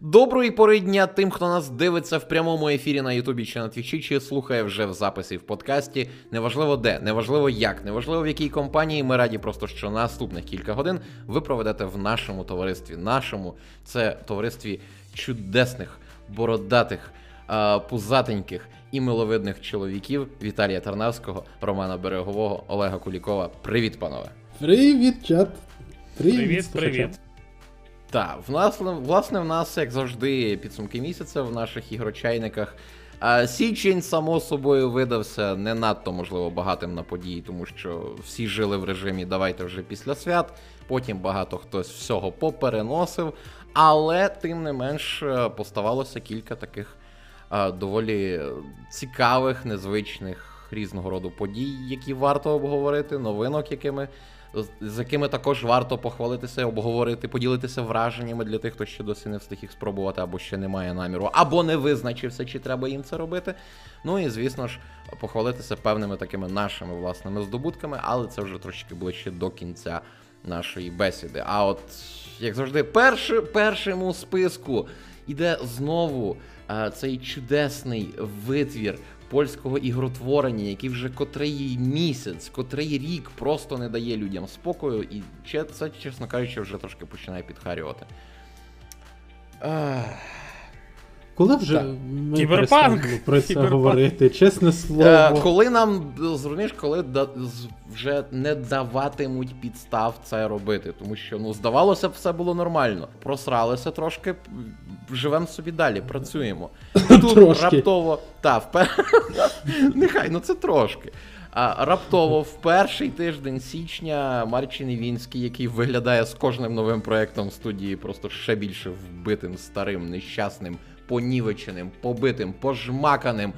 Доброї пори дня тим, хто нас дивиться в прямому ефірі на Ютубі чи на Твічі, чи слухає вже в записі в подкасті. Неважливо де, неважливо як, неважливо в якій компанії. Ми раді просто, що наступних кілька годин ви проведете в нашому товаристві. Нашому це товаристві чудесних, бородатих, пузатеньких і миловидних чоловіків Віталія Тарнавського, Романа Берегового, Олега Кулікова. Привіт, панове! Привіт, чат! Привіт, привіт. Так, власне, в нас, як завжди, підсумки місяця в наших ігрочайниках. Січень, само собою, видався не надто, можливо, багатим на події, тому що всі жили в режимі давайте вже після свят. Потім багато хтось всього попереносив. Але, тим не менш, е, поставалося кілька таких доволі цікавих, незвичних різного роду подій, які варто обговорити, новинок, якими з якими також варто похвалитися, обговорити, поділитися враженнями для тих, хто ще досі не встиг їх спробувати, або ще не має наміру, або не визначився, чи треба їм це робити. Ну і звісно ж, похвалитися певними такими нашими власними здобутками, але це вже трошки ближче до кінця нашої бесіди. А от, як завжди, перший, першим списку іде знову а, цей чудесний витвір польського ігротворення, який вже котрий місяць, котрий рік просто не дає людям спокою, і це, чесно кажучи, вже трошки починає підхарювати. Коли вже ми Кіберпанк. про це Кіберпанк. говорити, чесне слово. Е, коли нам зрозумієш, коли да, вже не даватимуть підстав це робити, тому що ну здавалося б, все було нормально. Просралися трошки, живемо собі далі, працюємо. Тут трошки. раптово та впер... нехай ну це трошки. А раптово в перший тиждень січня Марчин Івінський, який виглядає з кожним новим проектом студії, просто ще більше вбитим, старим, нещасним, понівеченим, побитим, пожмаканим,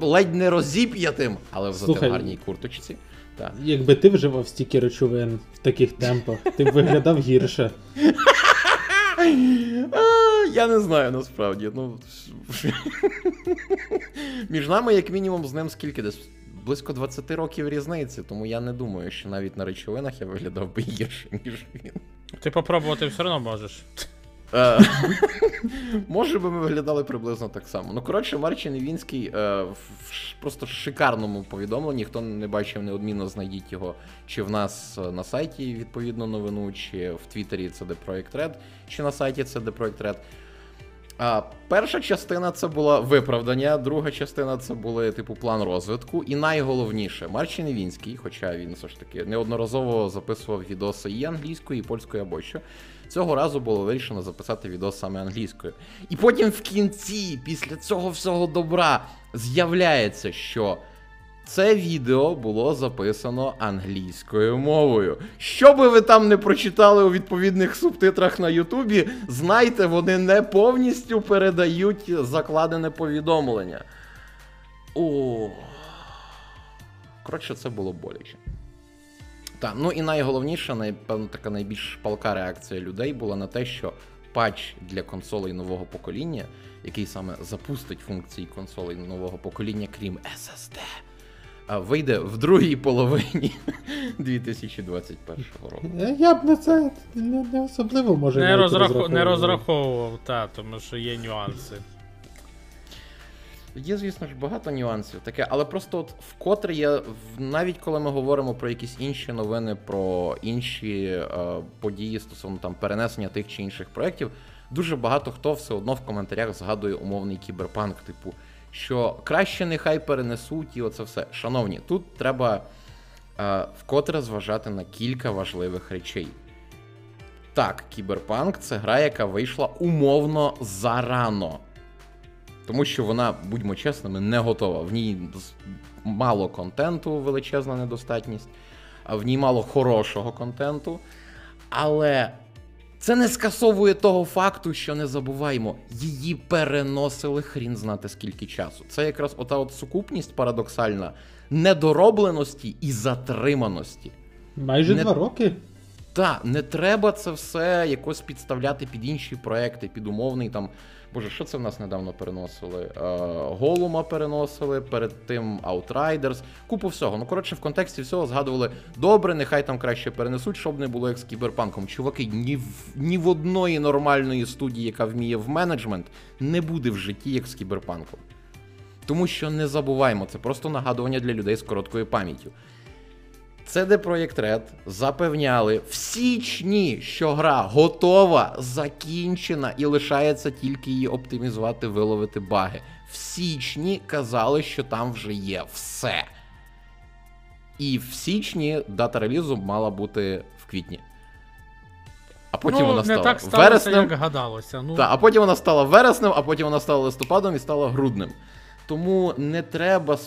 ледь не розіп'ятим, але в зате гарній курточці. Так. Якби ти вживав стільки речовин в таких темпах, ти б виглядав гірше. Я не знаю насправді. Ну, Між нами, як мінімум, з ним скільки десь близько 20 років різниці, тому я не думаю, що навіть на речовинах я виглядав би гірше, ніж він. Ти попробувати все одно можеш. Е, може би ми виглядали приблизно так само. Ну, коротше, Марчин Івінський е, в просто шикарному повідомленні. Хто не бачив, неодмінно знайдіть його чи в нас на сайті відповідно новину, чи в Твіттері це де Project Red, чи на сайті це де Project Red. А, Перша частина це була виправдання, друга частина це були типу план розвитку. І найголовніше, Марчин Івінський, хоча він все ж таки неодноразово записував відоси і англійською, і польською або що. Цього разу було вирішено записати відео саме англійською. І потім в кінці, після цього всього добра, з'являється, що це відео було записано англійською мовою. Що би ви там не прочитали у відповідних субтитрах на Ютубі, знайте, вони не повністю передають закладене повідомлення. О. Коротше, це було боляче. Так, ну і найголовніше, напевно, така найбільш палка реакція людей була на те, що патч для консолей нового покоління, який саме запустить функції консолей нового покоління, крім SSD, вийде в другій половині 2021 року. Я б на це не особливо може не, розрахов... не розраховував, та, тому що є нюанси. Є, звісно ж, багато нюансів таке, але просто от вкотре я навіть коли ми говоримо про якісь інші новини, про інші е, події стосовно там перенесення тих чи інших проєктів, дуже багато хто все одно в коментарях згадує умовний кіберпанк, типу, що краще нехай перенесуть і оце все. Шановні, тут треба е, вкотре зважати на кілька важливих речей. Так, кіберпанк це гра, яка вийшла умовно зарано. Тому що вона, будьмо чесними, не готова. В ній мало контенту, величезна недостатність, а в ній мало хорошого контенту. Але це не скасовує того факту, що не забуваємо, її переносили хрін знати скільки часу. Це якраз ота от сукупність парадоксальна недоробленості і затриманості. Майже не... два роки. Так, не треба це все якось підставляти під інші проекти, під умовний там. Боже, що це в нас недавно переносили? Е, Голума переносили, перед тим Outriders, купу всього. Ну, коротше, в контексті всього згадували добре, нехай там краще перенесуть, щоб не було як з кіберпанком. Чуваки, ні в ні в одної нормальної студії, яка вміє в менеджмент, не буде в житті як з кіберпанком. Тому що не забуваємо, це просто нагадування для людей з короткою пам'яттю. CD Projekt Red запевняли в січні, що гра готова, закінчена і лишається тільки її оптимізувати, виловити баги. В січні казали, що там вже є все. І в січні дата релізу мала бути в квітні. А потім ну, вона не стала так сталося, вереснем. як гадалося. Ну, Та, а потім вона стала вереснем, а потім вона стала листопадом і стала груднем. Тому не треба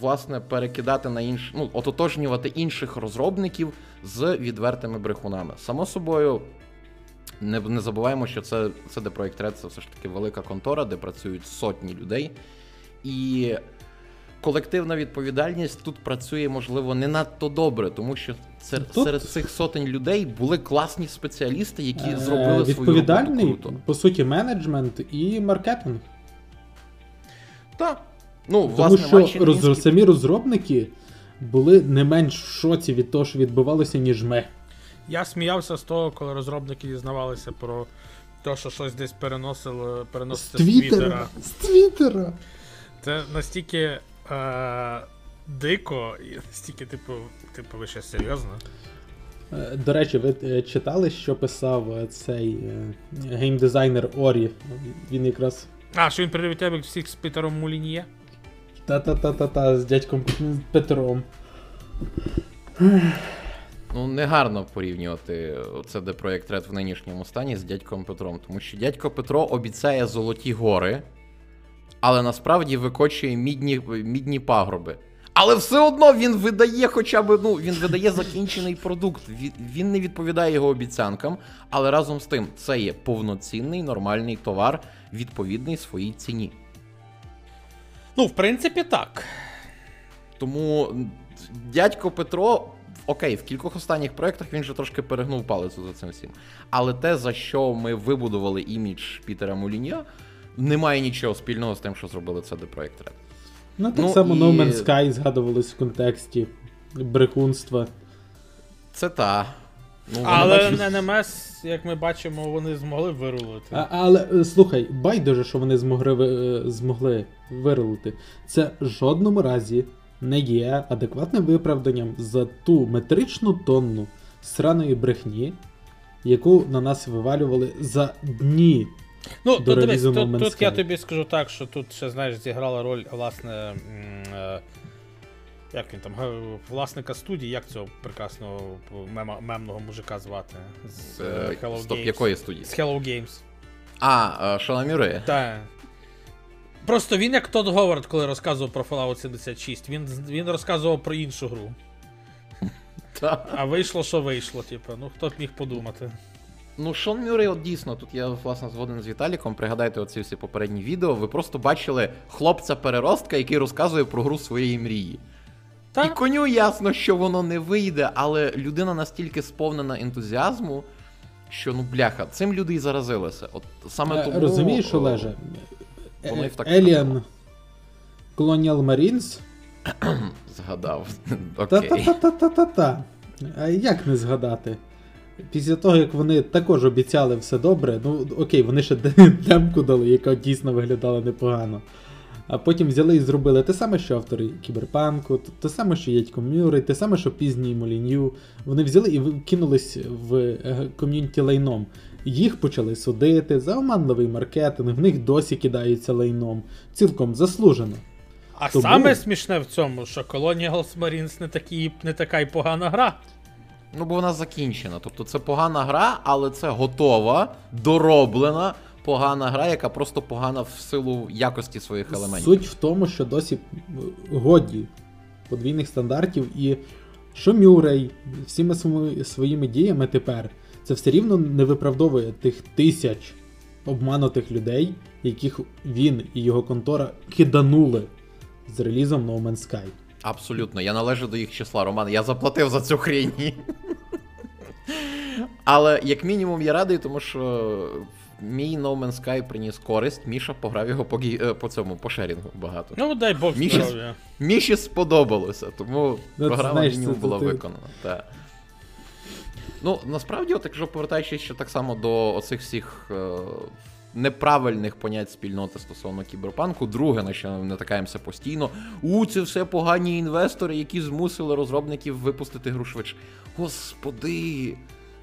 власне перекидати на інш... ну, ототожнювати інших розробників з відвертими брехунами. Само собою, не не забуваємо, що це це де Projekt Red, це все ж таки велика контора, де працюють сотні людей. І колективна відповідальність тут працює, можливо, не надто добре, тому що це, тут... серед цих сотень людей були класні спеціалісти, які е, зробили свою роботу круто. по суті, менеджмент і маркетинг. Так. Ну, Тому власне, що роз... самі розробники були не менш в шоці від того, що відбувалося, ніж ми. Я сміявся з того, коли розробники дізнавалися про те, що щось десь переносили, переносити з Твіттера. З Твіттера. Це настільки е- дико, і настільки, типу, типу, ви ще серйозно? Е, до речі, ви е, читали, що писав е, цей геймдизайнер Орі? Він якраз. А, що він привітав всіх з Пітером Мулін'є? Та-та-та-та-та, з дядьком Петром. Ну, негарно порівнювати це де проєкт Red в нинішньому стані з дядьком Петром, тому що дядько Петро обіцяє золоті гори, але насправді викочує мідні мідні пагроби. Але все одно він видає хоча б ну, він видає закінчений продукт. Він не відповідає його обіцянкам, але разом з тим це є повноцінний нормальний товар, відповідний своїй ціні. Ну, в принципі, так. Тому дядько Петро, окей, в кількох останніх проєктах він вже трошки перегнув палицю за цим всім. Але те, за що ми вибудували імідж Пітера Муліньо, не має нічого спільного з тим, що зробили це The Projekt Red. Ну, так ну, само і... No Man's Sky згадувалось в контексті брехунства. Це та. Ну, Але бачать... НМС, як ми бачимо, вони змогли вирулити. А, Але е, слухай, байдуже, що вони змогли е, змогли вирулити. Це в жодному разі не є адекватним виправданням за ту метричну тонну сраної брехні, яку на нас вивалювали за дні. Ну, дивись, тут, тут я тобі скажу так, що тут ще, знаєш, зіграла роль, власне. Е, як він там, власника студії, як цього прекрасного мема, мемного мужика звати? З е, Hello Стоп, Games. якої студії? З Hello Games. А, е, Шона? Так. Просто він, як Тодд Говард, коли розказував про Fallout 76, він він розказував про іншу гру. А вийшло, що вийшло, типу. Ну, хто б міг подумати. Ну, Шон Мюррей, от дійсно, тут я власне згоден з Віталіком. Пригадайте оці всі попередні відео. Ви просто бачили хлопця-переростка, який розказує про гру своєї мрії. Та? І коню ясно, що воно не вийде, але людина настільки сповнена ентузіазму, що ну бляха, цим люди і заразилися. От саме е, тому... Розумієш, Олеже? Alien Colonial Marines. Згадав. Окей. Та-та-та-та-та-та. А як не згадати? Після того, як вони також обіцяли все добре, ну окей, вони ще демку дали, яка дійсно виглядала непогано. А потім взяли і зробили те саме, що автори Кіберпанку, те саме, що Ядько Мюррей, те саме, що пізній Молінью. Вони взяли і кинулись в е, ком'юніті лайном. Їх почали судити за оманливий маркетинг, в них досі кидаються лайном. Цілком заслужено. А Тому... саме смішне в цьому, що Colonial Marines не такі, не така й погана гра. Ну, бо вона закінчена. Тобто це погана гра, але це готова, дороблена погана гра, яка просто погана в силу якості своїх елементів. Суть в тому, що досі годі подвійних стандартів, і що Мюррей всіми своїми діями тепер це все рівно не виправдовує тих тисяч обманутих людей, яких він і його контора киданули з релізом No Man's Sky. Абсолютно, я належу до їх числа, Роман. Я заплатив за цю хрінь. Але як мінімум я радий, тому що мій No Man's Sky приніс користь. Міша пограв його по, гі- е, по цьому, по шерінгу багато. Ну, дай Бог Міші- здоров'я. Міші сподобалося, тому Ну, програма мінімум була це- виконана. Та. Ну, насправді, от, якщо повертаючись ще так само до оцих всіх е, неправильних понять спільноти стосовно кіберпанку, друге, на що ми натикаємося постійно, у це все погані інвестори, які змусили розробників випустити гру швидше. Господи!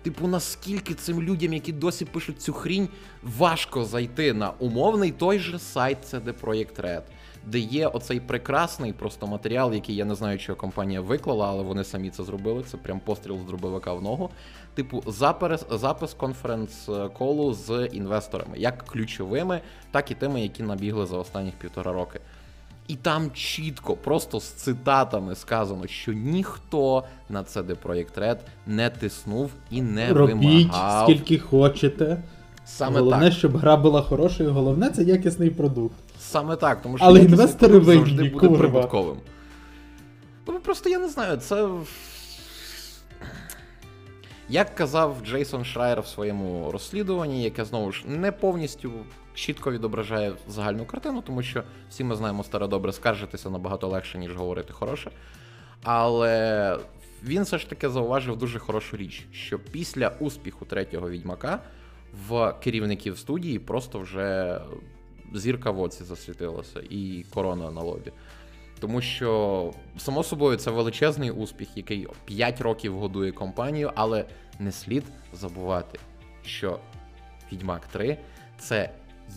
Типу, наскільки цим людям, які досі пишуть цю хрінь, важко зайти на умовний той же сайт CD Projekt Red, де є оцей прекрасний просто матеріал, який я не знаю, чи компанія виклала, але вони самі це зробили. Це прям постріл з дробовика в ногу. Типу, запис, запис конференц-колу з інвесторами, як ключовими, так і тими, які набігли за останніх півтора роки. І там чітко, просто з цитатами сказано, що ніхто на CD Projekt Red не тиснув і не Робіть вимагав. скільки хочете. Саме головне, так. щоб гра була хорошою, головне це якісний продукт. Саме так, тому що Але інвестори винні, завжди буде курва. прибутковим. Ну, просто я не знаю, це. Як казав Джейсон Шрайер в своєму розслідуванні, яке знову ж не повністю чітко відображає загальну картину, тому що всі ми знаємо старе добре скаржитися набагато легше, ніж говорити хороше. Але він все ж таки зауважив дуже хорошу річ, що після успіху третього відьмака в керівників студії просто вже зірка в оці засвітилася і корона на лобі. Тому що, само собою, це величезний успіх, який 5 років годує компанію, але не слід забувати, що Відьмак 3 це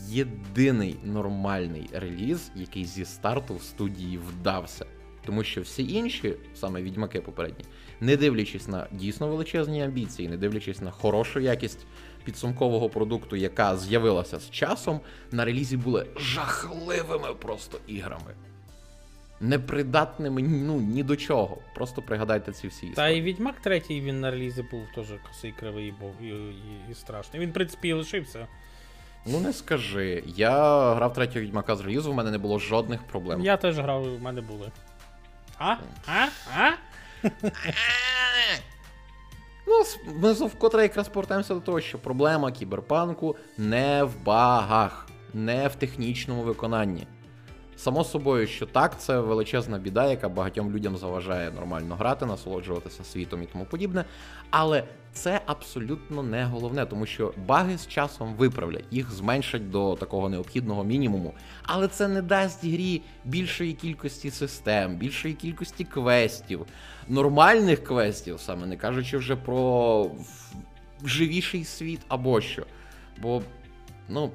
єдиний нормальний реліз, який зі старту в студії вдався. Тому що всі інші, саме відьмаки попередні, не дивлячись на дійсно величезні амбіції, не дивлячись на хорошу якість підсумкового продукту, яка з'явилася з часом, на релізі були жахливими просто іграми. Непридатними ну, ні до чого. Просто пригадайте ці всі Та і Відьмак третій він на релізі був теж косий кривий був і, і, і страшний. Він, в принципі, і лишився. Ну не скажи. Я грав третього відьмака з релізу, в мене не було жодних проблем. Я теж грав, у мене були. А? А? А? Ну, ми вкотре якраз повертаємося до того, що проблема кіберпанку не в багах, не в технічному виконанні. Само собою, що так, це величезна біда, яка багатьом людям заважає нормально грати, насолоджуватися світом і тому подібне. Але це абсолютно не головне, тому що баги з часом виправлять, їх зменшать до такого необхідного мінімуму. Але це не дасть грі більшої кількості систем, більшої кількості квестів, нормальних квестів, саме не кажучи вже про живіший світ або що. Бо, ну.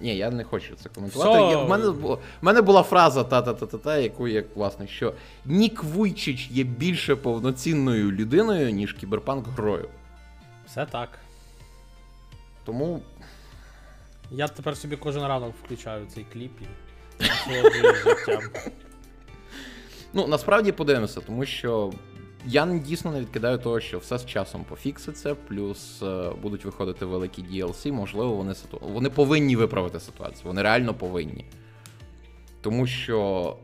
Ні, я не хочу це коментувати. Со- Я, в, мене, в мене була фраза та-та-та-та-та, яку як власне, що Нік Вуйчич є більше повноцінною людиною, ніж кіберпанк грою. Все так. Тому Я тепер собі кожен ранок включаю цей кліп і життям. Ну, насправді подивимося, тому що я дійсно не відкидаю того, що все з часом пофікситься, плюс е, будуть виходити великі DLC, можливо, вони ситу... вони повинні виправити ситуацію. Вони реально повинні. Тому що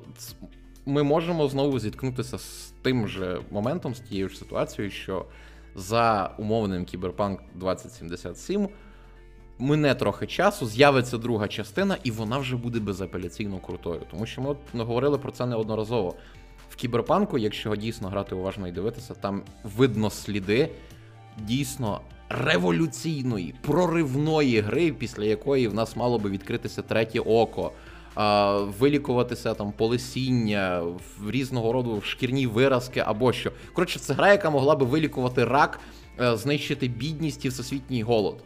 ми можемо знову зіткнутися з тим же моментом, з тією ж ситуацією, що за умовним Кіберпанк 2077 мине трохи часу, з'явиться друга частина, і вона вже буде безапеляційно крутою. Тому що ми от говорили про це неодноразово. В кіберпанку, якщо дійсно грати уважно і дивитися, там видно сліди дійсно революційної, проривної гри, після якої в нас мало би відкритися третє око. Вилікуватися там полисіння, різного роду шкірні виразки або що. Коротше, це гра, яка могла би вилікувати рак, е, знищити бідність і всесвітній голод.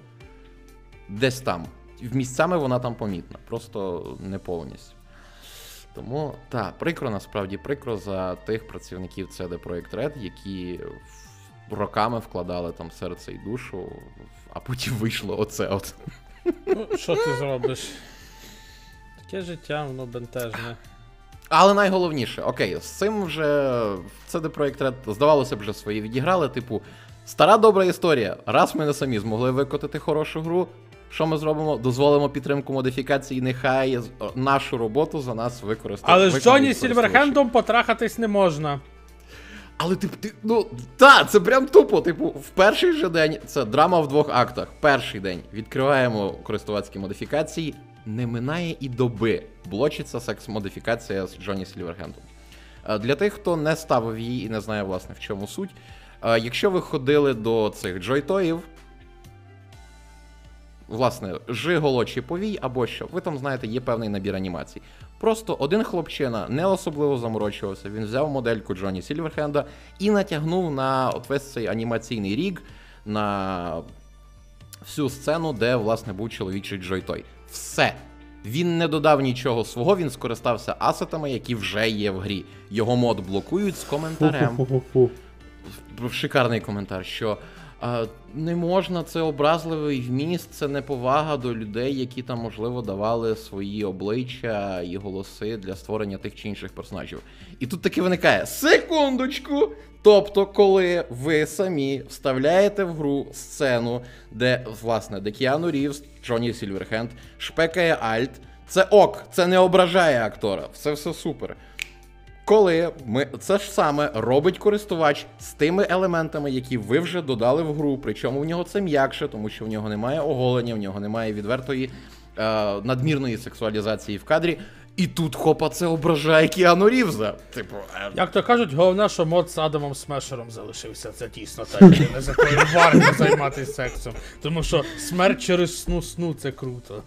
Десь там. В місцями вона там помітна, просто не повністю. Тому так, прикро, насправді прикро за тих працівників CD Projekt Red, які роками вкладали там серце і душу, а потім вийшло оце от. Ну, що ти зробиш? Таке життя, воно бентежне. Але найголовніше, окей, з цим вже CD Projekt Red, здавалося б, вже свої відіграли. Типу, стара добра історія. Раз ми не самі змогли викотити хорошу гру. Що ми зробимо? Дозволимо підтримку модифікацій, нехай нашу роботу за нас використають. Але з Джоні. Сільверхендом потрахатись не можна. Але ти, ти ну та, це прям тупо. Типу, в перший же день це драма в двох актах. Перший день відкриваємо користувацькі модифікації. Не минає і доби. Блочиться секс-модифікація з Джоні Сільвергендом. Е, Для тих, хто не ставив її і не знає, власне, в чому суть. е, Якщо ви ходили до цих джойтоїв, власне, жиголо чи повій або що, ви там знаєте, є певний набір анімацій. Просто один хлопчина не особливо заморочувався. Він взяв модельку Джоні Сільверхенда і натягнув на от весь цей анімаційний ріг на всю сцену, де, власне, був чоловічий Джойтой. Все. Він не додав нічого свого, він скористався асетами, які вже є в грі. Його мод блокують з коментарем шикарний коментар, що не можна, це образливий вміст, це неповага до людей, які там, можливо, давали свої обличчя і голоси для створення тих чи інших персонажів. І тут таки виникає секундочку. Тобто, коли ви самі вставляєте в гру сцену, де, власне, де Кіану Рівз, Джонні Сільверхенд шпекає Альт, це ок, це не ображає актора, все все супер. Коли ми це ж саме робить користувач з тими елементами, які ви вже додали в гру, причому в нього це м'якше, тому що в нього немає оголення, в нього немає відвертої е, надмірної сексуалізації в кадрі. І тут хопа це ображає Кіану Рівза. Типу, е, Як то кажуть, головне, що мод з Адамом Смешером залишився. Це дійсно так. Не за тою варто займатися сексом. Тому що смерть через сну сну це круто.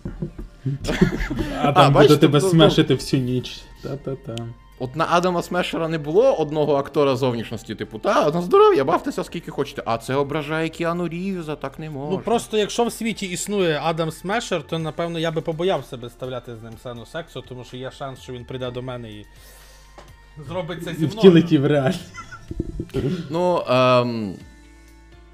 А там буде тебе ну, ну. смешити всю ніч. Та-та-та. От на Адама Смешера не було одного актора зовнішності, типу, та на здоров'я, бавтеся скільки хочете. А це ображає Кіану Рівза, так не можна. Ну просто якщо в світі існує Адам Смешер, то напевно я би побоявся би ставляти з ним сцену сексу, тому що є шанс, що він прийде до мене і зробить це зі мною. Втілить і в реальність. Ну, ем,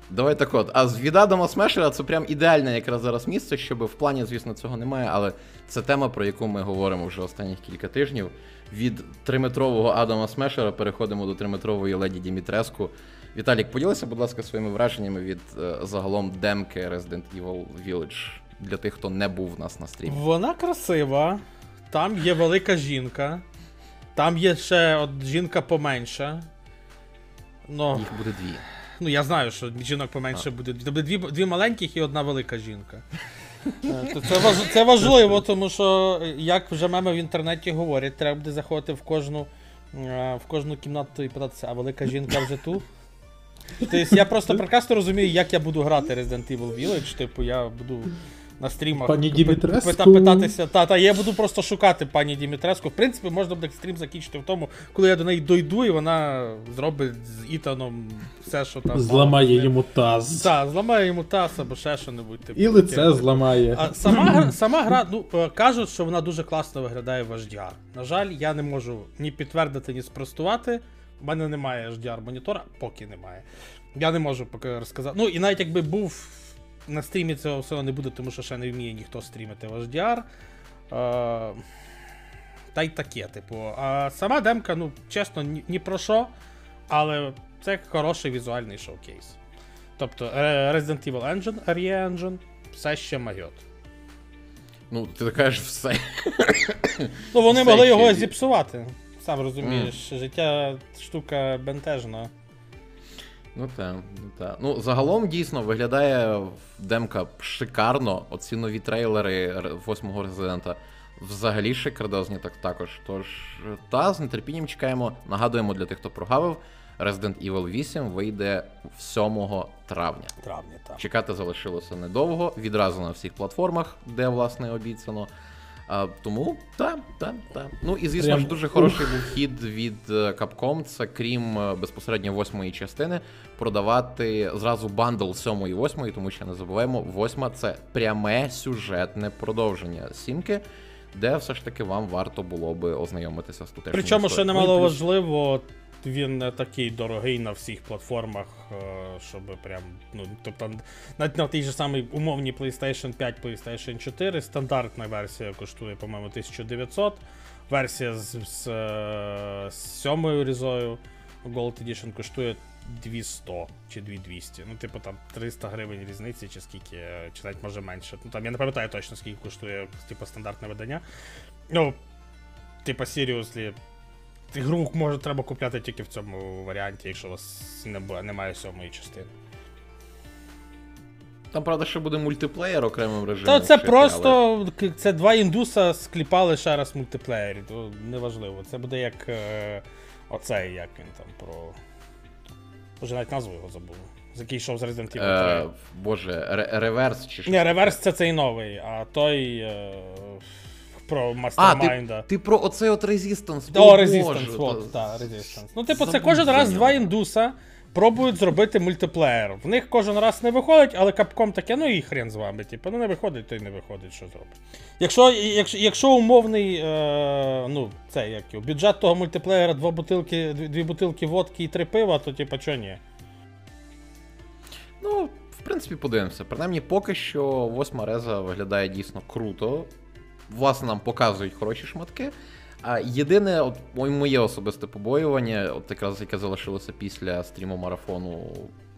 давай так от. А з від Адама Смешера це прям ідеальне якраз зараз місце, щоб в плані, звісно, цього немає, але це тема, про яку ми говоримо вже останніх кілька тижнів. Від триметрового Адама Смешера переходимо до триметрової леді Дімітреску. Віталік, поділися, будь ласка, своїми враженнями від е, загалом демки Resident Evil Village для тих, хто не був в нас на стрімі. Вона красива, там є велика жінка, там є ще от жінка поменша. Ну, Їх буде дві. Ну я знаю, що жінок поменше буде. Це буде дві, дві маленьких і одна велика жінка. Е, То це, важ, це важливо, тому що, е, як вже меми в інтернеті говорять, треба буде заходити в кожну, е, в кожну кімнату і питатися, а велика жінка вже ту. Тобто я просто прекрасно розумію, як я буду грати Resident Evil Village. Типу, я буду на стрімах Пані Дімітреску. пита- питатися. Та, та, я буду просто шукати пані Дімітреску. В принципі, можна буде стрім закінчити в тому, коли я до неї дойду, і вона зробить з Ітаном все, що там. Зламає йому таз. Так, зламає йому таз або ще що-небудь. Типу, І лице зламає. а сама, гра- сама гра, ну, е, кажуть, що вона дуже класно виглядає в HDR. На жаль, я не можу ні підтвердити, ні спростувати. У мене немає HDR монітора, поки немає. Я не можу поки розказати. Ну, і навіть якби був на стрімі цього всього не буде, тому що ще не вміє ніхто стрімити в HDR. Е, та й таке, типу. А сама демка, ну, чесно, ні, ні про що, але це хороший візуальний шоукейс. Тобто Resident Evil Engine, RE Engine, все ще майот. Ну, ти кажеш все. Ну вони Все могли його зіпсувати. Сам розумієш, життя штука бентежна. Ну так, ну так. Ну, загалом дійсно виглядає демка шикарно. Оці нові трейлери восьмого резидента взагалі шикардозні так також. Тож, та з нетерпінням чекаємо. Нагадуємо для тих, хто прогавив, Resident Evil 8 вийде 7 травня. Травня, так. Чекати залишилося недовго, відразу на всіх платформах, де власне обіцяно. А, тому так, так, так. Ну і звісно Прям ж дуже хороший був хід від е, Capcom. Це крім е, безпосередньо восьмої частини, продавати зразу бандл сьомої і восьмої, тому що не забуваємо, восьма це пряме сюжетне продовження сімки, де все ж таки вам варто було би ознайомитися з тутешньою Причому, що немало Ну, плюс- важливо, він не такий дорогий на всіх платформах, е, щоб прям. Ну, тобто, навіть на тій же самій умовній PlayStation 5, PlayStation 4, стандартна версія коштує, по-моєму, 1900. Версія з, з, е, з сьомою різою Gold Edition коштує 200 чи 2200. Ну, типу, там 300 гривень різниці, чи скільки, е, чи навіть може менше. Ну, там я не пам'ятаю точно, скільки коштує типу, стандартне видання. Ну, типа, seriously, Гру може треба купляти тільки в цьому варіанті, якщо у вас не немає сьомої частини. Там, правда, ще буде мультиплеєр окремим режимом. Та це але- просто к- це два індуса скліпали ще раз в мультиплеєрі, то неважливо. Це буде як е, оцей, як він там про. Вже навіть назву його забув. З який йшов з Resident Evil 3. Е, боже, реверс чи що? Ні, реверс це цей новий, а той е, про А, ти, ти про оцей от Resistance. О, Боже, Resistance, от, так, Resistance. Ну, типу, це кожен раз два індуса пробують зробити мультиплеєр. В них кожен раз не виходить, але капком таке, ну і хрен з вами. Типу, ну не виходить, то й не виходить, що зробить. Якщо, якщо, якщо умовний, е, ну, це як його, бюджет того мультиплеєра, два бутилки, дві, дві бутилки водки і три пива, то типу, чого ні? Ну, в принципі, подивимося. Принаймні, поки що восьма реза виглядає дійсно круто. Власне, нам показують хороші шматки. А єдине, от моє особисте побоювання, от якраз яке залишилося після стріму марафону,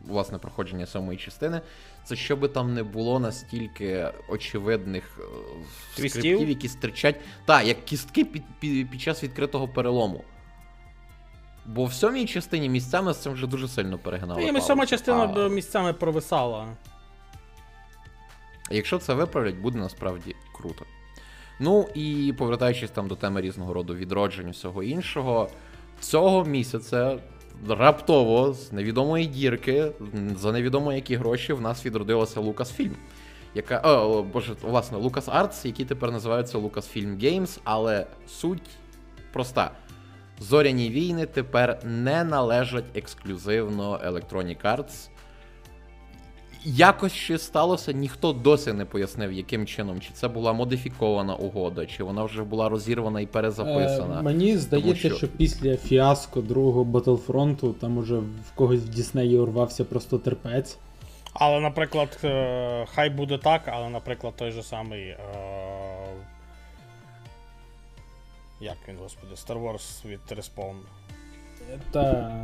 власне, проходження сьомої частини, це щоб там не було настільки очевидних е, Твістів? скриптів, які стирчать. Так, як кістки під, під, під час відкритого перелому. Бо в сьомій частині місцями з цим вже дуже сильно перегнали. І сьома частина А- місцями провисала. Якщо це виправлять, буде насправді круто. Ну і повертаючись там до теми різного роду відроджень, всього іншого, цього місяця раптово з невідомої дірки, за невідомо які гроші, в нас відродилася Lucasfilm. Яка, о, боже, власне, LucasArts, які тепер називаються Lucasfilm Games, але суть проста. Зоряні війни тепер не належать ексклюзивно Electronic Arts. Якось ще сталося, ніхто досі не пояснив, яким чином, чи це була модифікована угода, чи вона вже була розірвана і перезаписана. Е, мені здається, що- що... після фіаско другого Battlefront там уже в когось в Діснеї урвався просто терпець. Але, наприклад, е, хай буде так, але, наприклад, той же самий. Е, як він, господи, Star Wars від Respawn. Та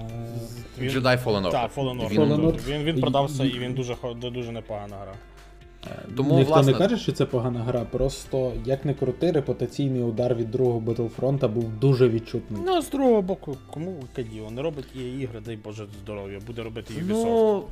Він, Jedi Fallen Order. Так, Fallen Order. Він- Fallen Order. Він, він продався і він дуже, хо- дуже непогана гра. Тому, ніхто власне- не каже, що це погана гра. Просто як не крути, репутаційний удар від другого Battlefront був дуже відчутний. Ну, з другого боку, кому кадіо? Не робить її ігри, дай Боже здоров'я, буде робити Ubisoft. Ну,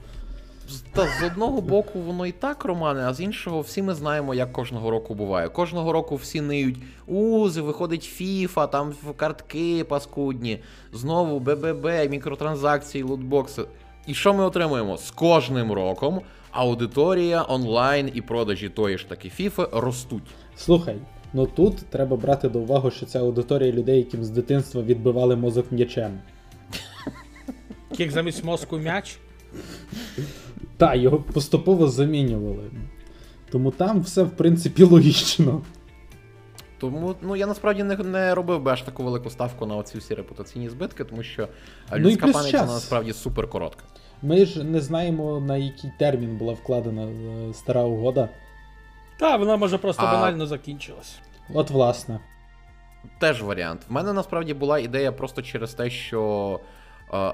та з одного боку воно і так, Романе, а з іншого всі ми знаємо, як кожного року буває. Кожного року всі ниють, узи, виходить FIFA, там в- картки паскудні, знову БББ, мікротранзакції, лутбокси. І що ми отримуємо? З кожним роком аудиторія, онлайн і продажі тої ж таки FIFA ростуть. Слухай, ну тут треба брати до уваги, що це аудиторія людей, яким з дитинства відбивали мозок м'ячем. Кік замість мозку м'яч. Та, його поступово замінювали. Тому там все, в принципі, логічно. Тому ну я насправді не, не робив би аж таку велику ставку на оці всі репутаційні збитки, тому що Ну людська пам'ять час. вона насправді супер коротка. Ми ж не знаємо, на який термін була вкладена е, стара угода. Так, вона може просто А- банально закінчилась. От, власне. Теж варіант. В мене насправді була ідея просто через те, що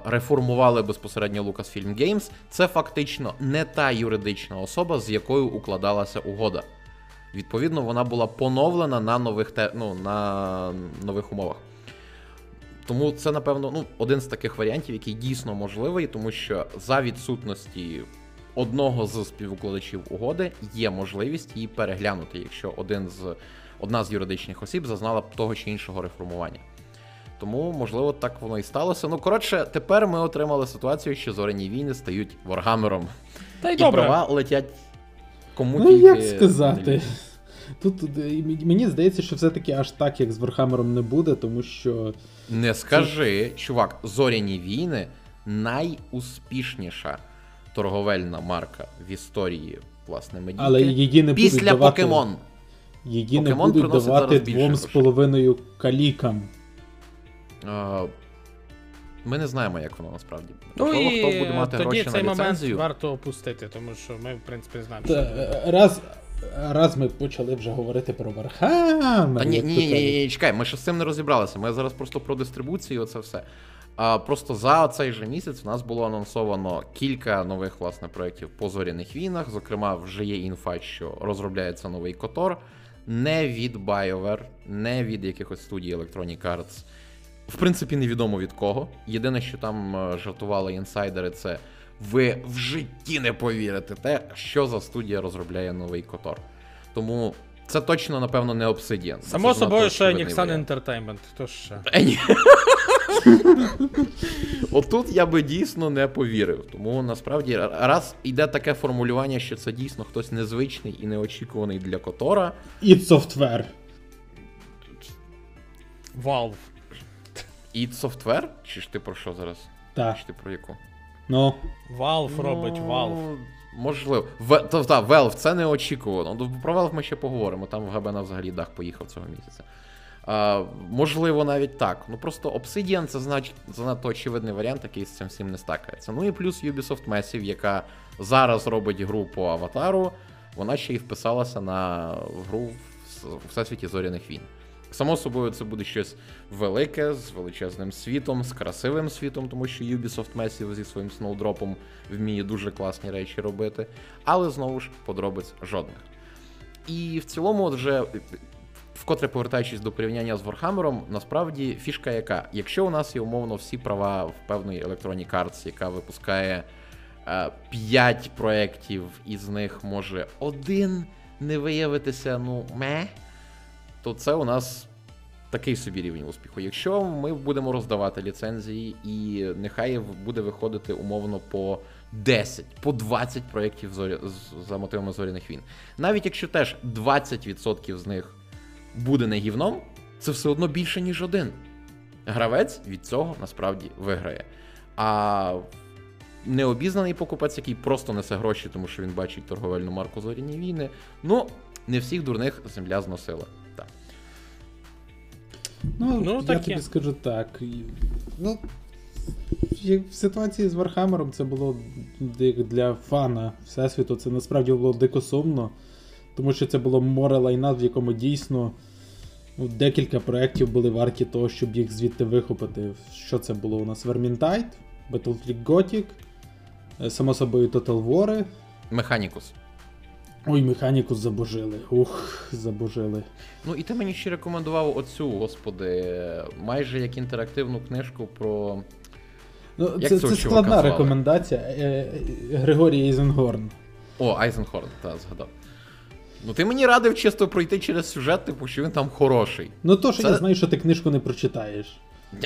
реформували безпосередньо Lucasfilm Games. Це фактично не та юридична особа, з якою укладалася угода. Відповідно, вона була поновлена на нових, те, ну, на нових умовах. Тому це, напевно, ну, один з таких варіантів, який дійсно можливий, тому що за відсутності одного з співукладачів угоди є можливість її переглянути, якщо один з, одна з юридичних осіб зазнала того чи іншого реформування. Тому, можливо, так воно і сталося. Ну, коротше, тепер ми отримали ситуацію, що зоряні війни стають варгамером. Та й І добре. права летять кому Ну, тільки як сказати. не Тут е, мені здається, що все-таки аж так, як з Вархаммером не буде, тому що. Не скажи, чувак, зоряні війни найуспішніша торговельна марка в історії, власне, медійки. Але її не Після давати, покемон. Її не будуть давати двом з половиною калікам. Ми не знаємо, як воно насправді. Ну Можливо, і хто буде мати тоді гроші цей на момент варто опустити, тому що ми, в принципі, знаємо, Та, що е, раз, раз ми почали вже говорити про Вархаммер. Та ні, ні, ні, ні, чекай, ми ще з цим не розібралися. Ми зараз просто про дистрибуцію, оце все. А просто за цей же місяць в нас було анонсовано кілька нових власне проєктів по зоряних війнах. Зокрема, вже є інфа, що розробляється новий Котор. Не від BioWare, не від якихось студій Electronic Arts. В принципі, невідомо від кого. Єдине, що там е, жартували інсайдери, це ви в житті не повірите те, що за студія розробляє новий Котор. Тому це точно, напевно, не Obsidian. Само Це собою, що Nixon. Entertainment. Хто ж ще? Е, ні. Отут я би дійсно не повірив. Тому насправді, раз йде таке формулювання, що це дійсно хтось незвичний і неочікуваний для Котора. id Software. Valve. Id Software? Чи ж ти про що зараз? Так. Чи ти про яку? Ну. Valve робить Ну, Valve. Можливо. В, то, та, Valve, це неочікувано. Ну, Про Valve ми ще поговоримо, там в Габена взагалі дах поїхав цього місяця. А, можливо, навіть так. Ну просто Obsidian це значить занадто очевидний варіант, який з цим всім не стакається. Ну і плюс Ubisoft Massive, яка зараз робить гру по аватару, вона ще й вписалася на гру в всесвіті зоряних війн. Само собою, це буде щось велике, з величезним світом, з красивим світом, тому що Ubisoft Massive зі своїм сноудропом вміє дуже класні речі робити. Але знову ж подробиць жодних. І в цілому, вже вкотре повертаючись до порівняння з Warhammer, насправді фішка яка? Якщо у нас є умовно всі права в певної Electronic Arts, яка випускає 5 проєктів, із них може один не виявитися, ну, ме, то це у нас такий собі рівень успіху. Якщо ми будемо роздавати ліцензії, і нехай буде виходити умовно по 10, по 20 проєктів за мотивами зоряних війн. Навіть якщо теж 20% з них буде не гівном, це все одно більше, ніж один. Гравець від цього насправді виграє. А необізнаний покупець, який просто несе гроші, тому що він бачить торговельну марку зоряні війни, ну, не всіх дурних земля зносила. Ну, Ну, я таке. тобі скажу так. Ну, в ситуації з Вархаммером це було для фана Всесвіту, це насправді було дико сумно, тому що це було море лайна, в якому дійсно ну, декілька проєктів були варті того, щоб їх звідти вихопити. Що це було у нас? Vermintide, Battlefield Gothic, е, само собою Total War. Механікус. Ой, механікус забожили. Ух, забожили. Ну і ти мені ще рекомендував оцю, господи, майже як інтерактивну книжку про. Ну, Як це, це складна звали? рекомендація. Е, Григорій Ейзенгорн. О, Айзенхорн, та згадав. Ну ти мені радив чисто пройти через сюжет, типу, що він там хороший. Ну то, що Це- я знаю, що ти книжку не прочитаєш.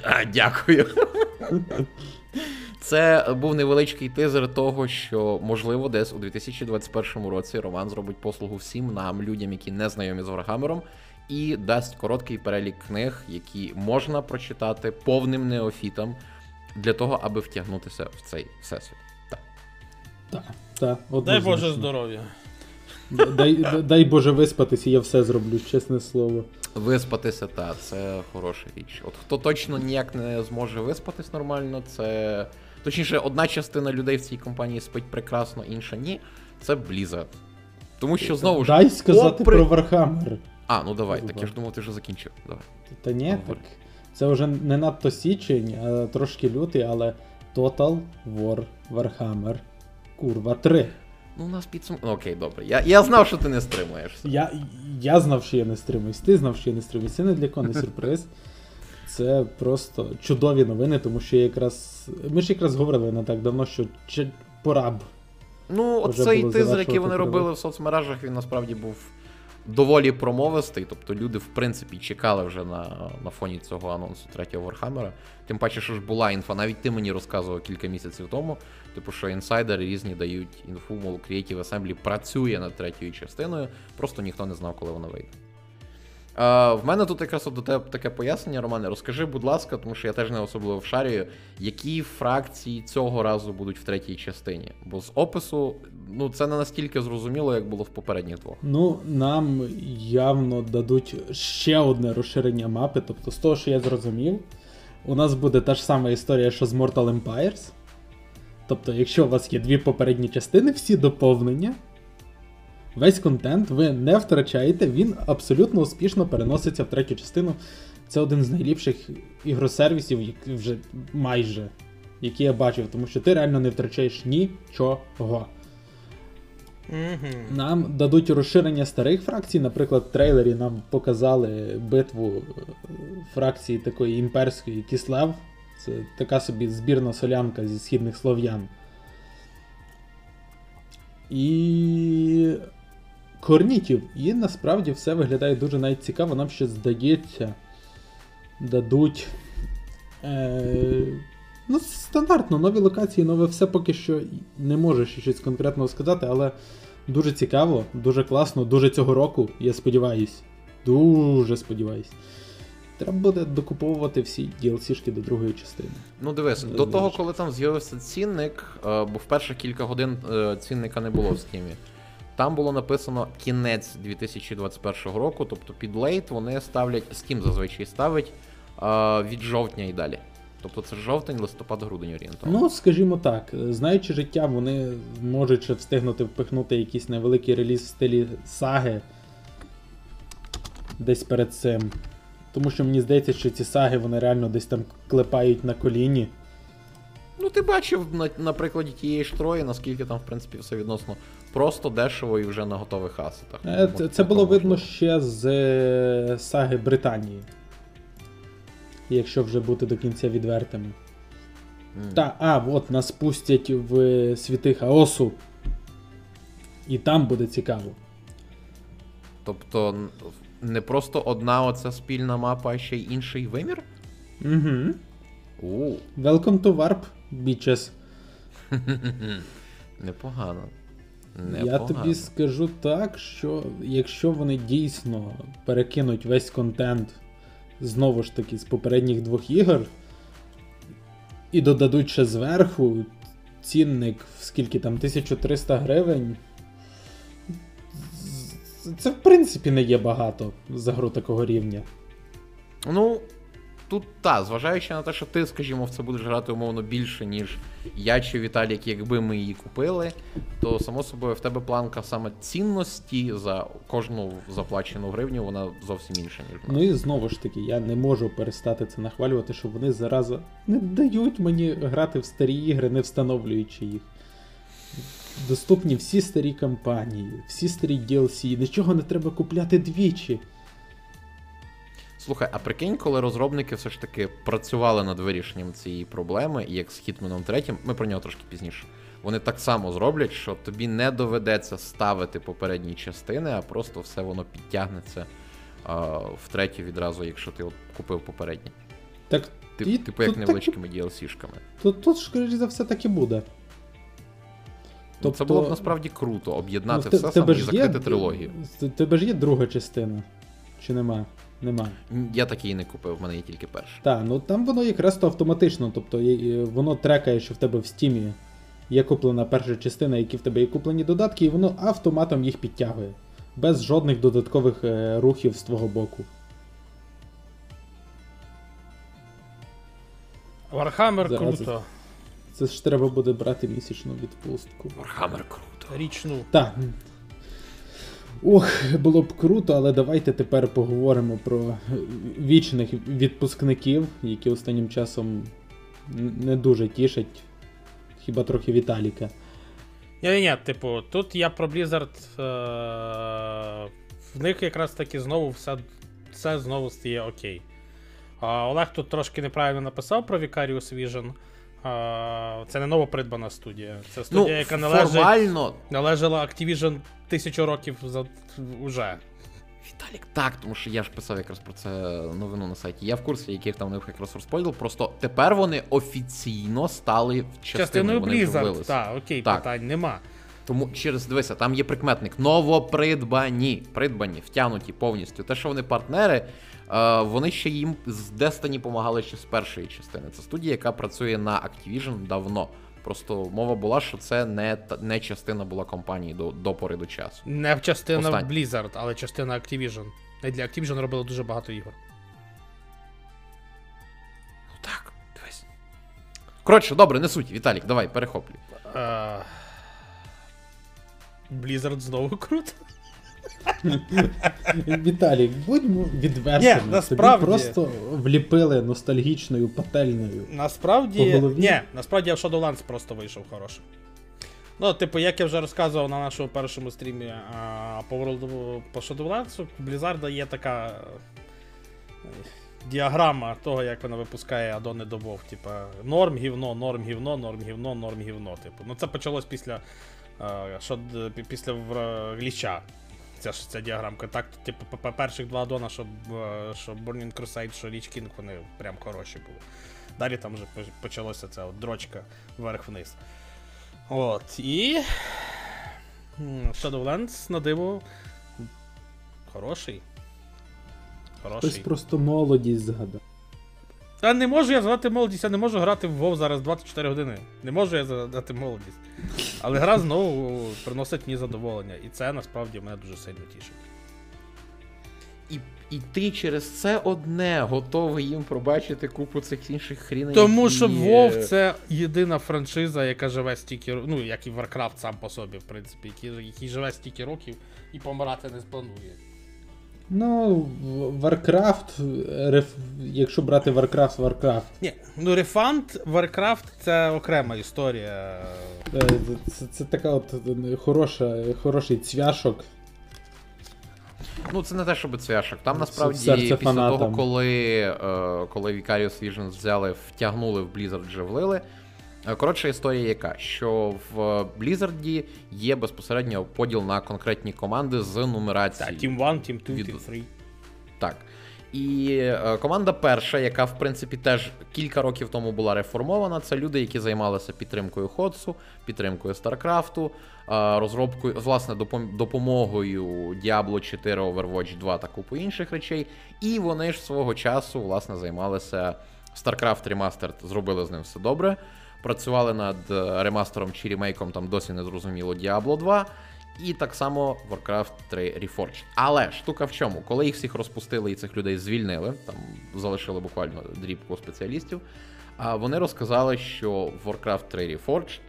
А, дякую. Це був невеличкий тизер того, що можливо десь у 2021 році Роман зробить послугу всім нам, людям, які не знайомі з Варгамером, і дасть короткий перелік книг, які можна прочитати повним неофітам для того, аби втягнутися в цей всесвіт. Так. Так, так. Дай Боже здоров'я. Дай, дай, Боже виспатися, я все зроблю, чесне слово. Виспатися, та це хороша річ. От хто точно ніяк не зможе виспатись нормально, це. Точніше, одна частина людей в цій компанії спить прекрасно, інша ні. Це Blizzard. Тому що знову ж. Дай сказати попри- про Вархаммер. А, ну давай, так я ж думав, ти вже закінчив. Давай. Та ні, Говори. так. Це вже не надто січень, а трошки лютий, але Total War Warhammer. Курва 3. Ну, у нас підсум. Ну, окей, добре. Я, я знав, що ти не стримуєшся. Я, я знав, що я не стримуюсь, ти знав, що я не стримуюсь. Це не для кого не сюрприз. Це просто чудові новини, тому що я якраз. Ми ж якраз говорили не так давно, що чи- пора б. Ну, оцей тизер, який вони робили в соцмережах, він насправді був доволі промовистий. Тобто люди, в принципі, чекали вже на, на фоні цього анонсу третього Вархаммера. Тим паче, що ж була інфа, навіть ти мені розказував кілька місяців тому. Типу, що інсайдери різні дають інфу, мол, Creative Assembly працює над третьою частиною, просто ніхто не знав, коли вона вийде. Е, в мене тут якраз до тебе таке пояснення, Романе. Розкажи, будь ласка, тому що я теж не особливо вшарюю, які фракції цього разу будуть в третій частині. Бо з опису, ну, це не настільки зрозуміло, як було в попередніх двох. Ну, нам явно дадуть ще одне розширення мапи. Тобто, з того, що я зрозумів, у нас буде та ж сама історія, що з Mortal Empires. Тобто, якщо у вас є дві попередні частини, всі доповнення, весь контент ви не втрачаєте, він абсолютно успішно переноситься в третю частину. Це один з найліпших ігросервісів, які вже майже, які я бачив, тому що ти реально не втрачаєш нічого. Угу. Нам дадуть розширення старих фракцій. Наприклад, в трейлері нам показали битву е, фракції такої імперської Кіслав. Це така собі збірна солянка зі східних слов'ян. І корнітів. І насправді все виглядає дуже навіть цікаво. Нам ще здається, дадуть. Е, ну, стандартно, нові локації, нове все поки що не можу ще щось конкретного сказати, але дуже цікаво, дуже класно, дуже цього року, я сподіваюсь. Дуже сподіваюсь. Треба буде докуповувати всі DLC-шки до другої частини. Ну дивись, до того, коли там з'явився цінник, е, бо в перших кілька годин е, цінника не було в стімі. Там було написано кінець 2021 року, тобто під лейт вони ставлять, Steam зазвичай ставить від жовтня і далі. Тобто це жовтень, листопад, грудень орієнтовно. Ну, скажімо так, знаючи життя, вони можуть ще встигнути впихнути якийсь невеликий реліз в стилі саги десь перед цим. Тому що мені здається, що ці саги вони реально десь там клепають на коліні. Ну, ти бачив на, на прикладі тієї ж трої, наскільки там, в принципі, все відносно просто дешево і вже на готових асетах. Е, Це, це було видно ще з е, саги Британії. Якщо вже бути до кінця відвертими. Mm. Та, а, от нас пустять в світи хаосу. І там буде цікаво. Тобто не просто одна оця спільна мапа, а ще й інший вимір? Угу. У, Welcome to Warp, bitches. непогано. Я тобі скажу так, що якщо вони дійсно перекинуть весь контент знову ж таки з попередніх двох ігор і додадуть ще зверху цінник в скільки там 1300 гривень. Це в принципі не є багато за гру такого рівня. Ну, тут та, зважаючи на те, що ти, скажімо, в це будеш грати умовно більше, ніж я чи Віталік, якби ми її купили, то само собою в тебе планка саме цінності за кожну заплачену гривню, вона зовсім інша, ніж в нас. Ну і знову ж таки, я не можу перестати це нахвалювати, що вони зараза не дають мені грати в старі ігри, не встановлюючи їх. Доступні всі старі кампанії, всі старі DLC, нічого не треба купляти двічі. Слухай, а прикинь, коли розробники все ж таки працювали над вирішенням цієї проблеми, і як з Хітменом 3, ми про нього трошки пізніше. Вони так само зроблять, що тобі не доведеться ставити попередні частини, а просто все воно підтягнеться а, в третю відразу, якщо ти от купив попередні. Так Тип, І типу як невеличкими DLC-шками. тут, тут скоріш за все, так і буде. Ну, Це було б насправді круто об'єднати Ну, все саме і закрити є- трилогію. Тебе ж є друга частина. Чи нема? Нема. Я так її не купив, в мене є тільки перша. Так, ну там воно якраз то автоматично, тобто е, воно трекає, що в тебе в стімі є куплена перша частина, які в тебе є куплені додатки, і воно автоматом їх підтягує. Без жодних додаткових е, рухів з твого боку. Вархаммер круто. Це ж треба буде брати місячну відпустку. Warhammer круто. Річну. Так. Ох, було б круто, але давайте тепер поговоримо про вічних відпускників, які останнім часом не дуже тішать. Хіба трохи Віталіка. Ні, ні, типу, тут я про Blizzard. Е- в них якраз таки знову все, все знову стає окей. Олег тут трошки неправильно написав про Vicarious Vision. Це не новопридбана студія. Це студія, Ну, яка належить, формально належала Activision тисячу років за, уже. Віталік, так, тому що я ж писав якраз про це новину на сайті. Я в курсі, яких там у них якраз розподіл. Просто тепер вони офіційно стали в частиною. Частиною Blizzard. Так, окей, Так. питань нема. Тому через дивися, там є прикметник. Новопридбані. Придбані, втягнуті повністю. Те, що вони партнери, е, вони ще їм з Destiny помагали ще з першої частини. Це студія, яка працює на Activision давно. Просто мова була, що це не, не частина була компанії до, до пори до часу. Не частина Остань. Blizzard, але частина Activision. І для Activision робили дуже багато ігор. Ну так, дивись. Коротше, добре, не суть. Віталік, давай, перехоплюй. Е, Blizzard знову круто. Віталік, будьмо відвертими. Ні, насправді. Тобі просто вліпили ностальгічною пательнею. Насправді. По голові? Ні, насправді я в Shadowlands просто вийшов хорошим. Ну, типу, як я вже розказував на нашому першому стрімі а, по World по Shadowlands, у Blizzard є така е, діаграма того, як вона випускає адони до WoW. Типа норм, гівно, норм, гівно, норм, гівно, норм, гівно. Типу. Ну це почалось після що, після гліча. Ця ця діаграмка. Так, типу, по- перших два адона, що, е, що Burning Crusade, що Lich King, вони прям хороші були. Далі там вже поч- почалося ця от дрочка вверх-вниз. От, і. Shadowlands на диво. Хороший. Хтось просто молодість згадав. Та не можу я згадати молодість, я не можу грати в WoW зараз 24 години. Не можу я згадати молодість. Але гра знову приносить мені задоволення. І це насправді мене дуже сильно тішить. І, і ти через це одне готовий їм пробачити купу цих інших хріней. Тому що WoW це єдина франшиза, яка живе стільки ро- ну, як і Warcraft сам по собі, в принципі, який, який живе стільки років і помирати не планує. Ну, Warcraft, реф... якщо брати Warcraft, Warcraft. Ні, ну Refund, Warcraft це окрема історія. Е, Це, це така от хороша, хороший цвяшок. Ну, це не те, щоб цвяшок. Там насправді серце після фанатам. того, коли, е, коли Vicarious Visions взяли, втягнули в Blizzard вже влили. Е, Коротша історія яка, що в Blizzard є безпосередньо поділ на конкретні команди з Та, нумерації. Team 1, Team 2, Від- Team 3. Так. І е, команда перша, яка в принципі теж кілька років тому була реформована, це люди, які займалися підтримкою Ходсу, підтримкою Старкрафту, е, розробкою, власне, допомогою Diablo 4, Overwatch 2 та купу інших речей. І вони ж свого часу власне займалися StarCraft Remastered, зробили з ним все добре. Працювали над е, ремастером чи ремейком, там досі не зрозуміло Diablo 2. І так само Warcraft 3 Reforged. Але штука в чому? Коли їх всіх розпустили і цих людей звільнили, там залишили буквально дрібку спеціалістів, а вони розказали, що Warcraft 3 Reforged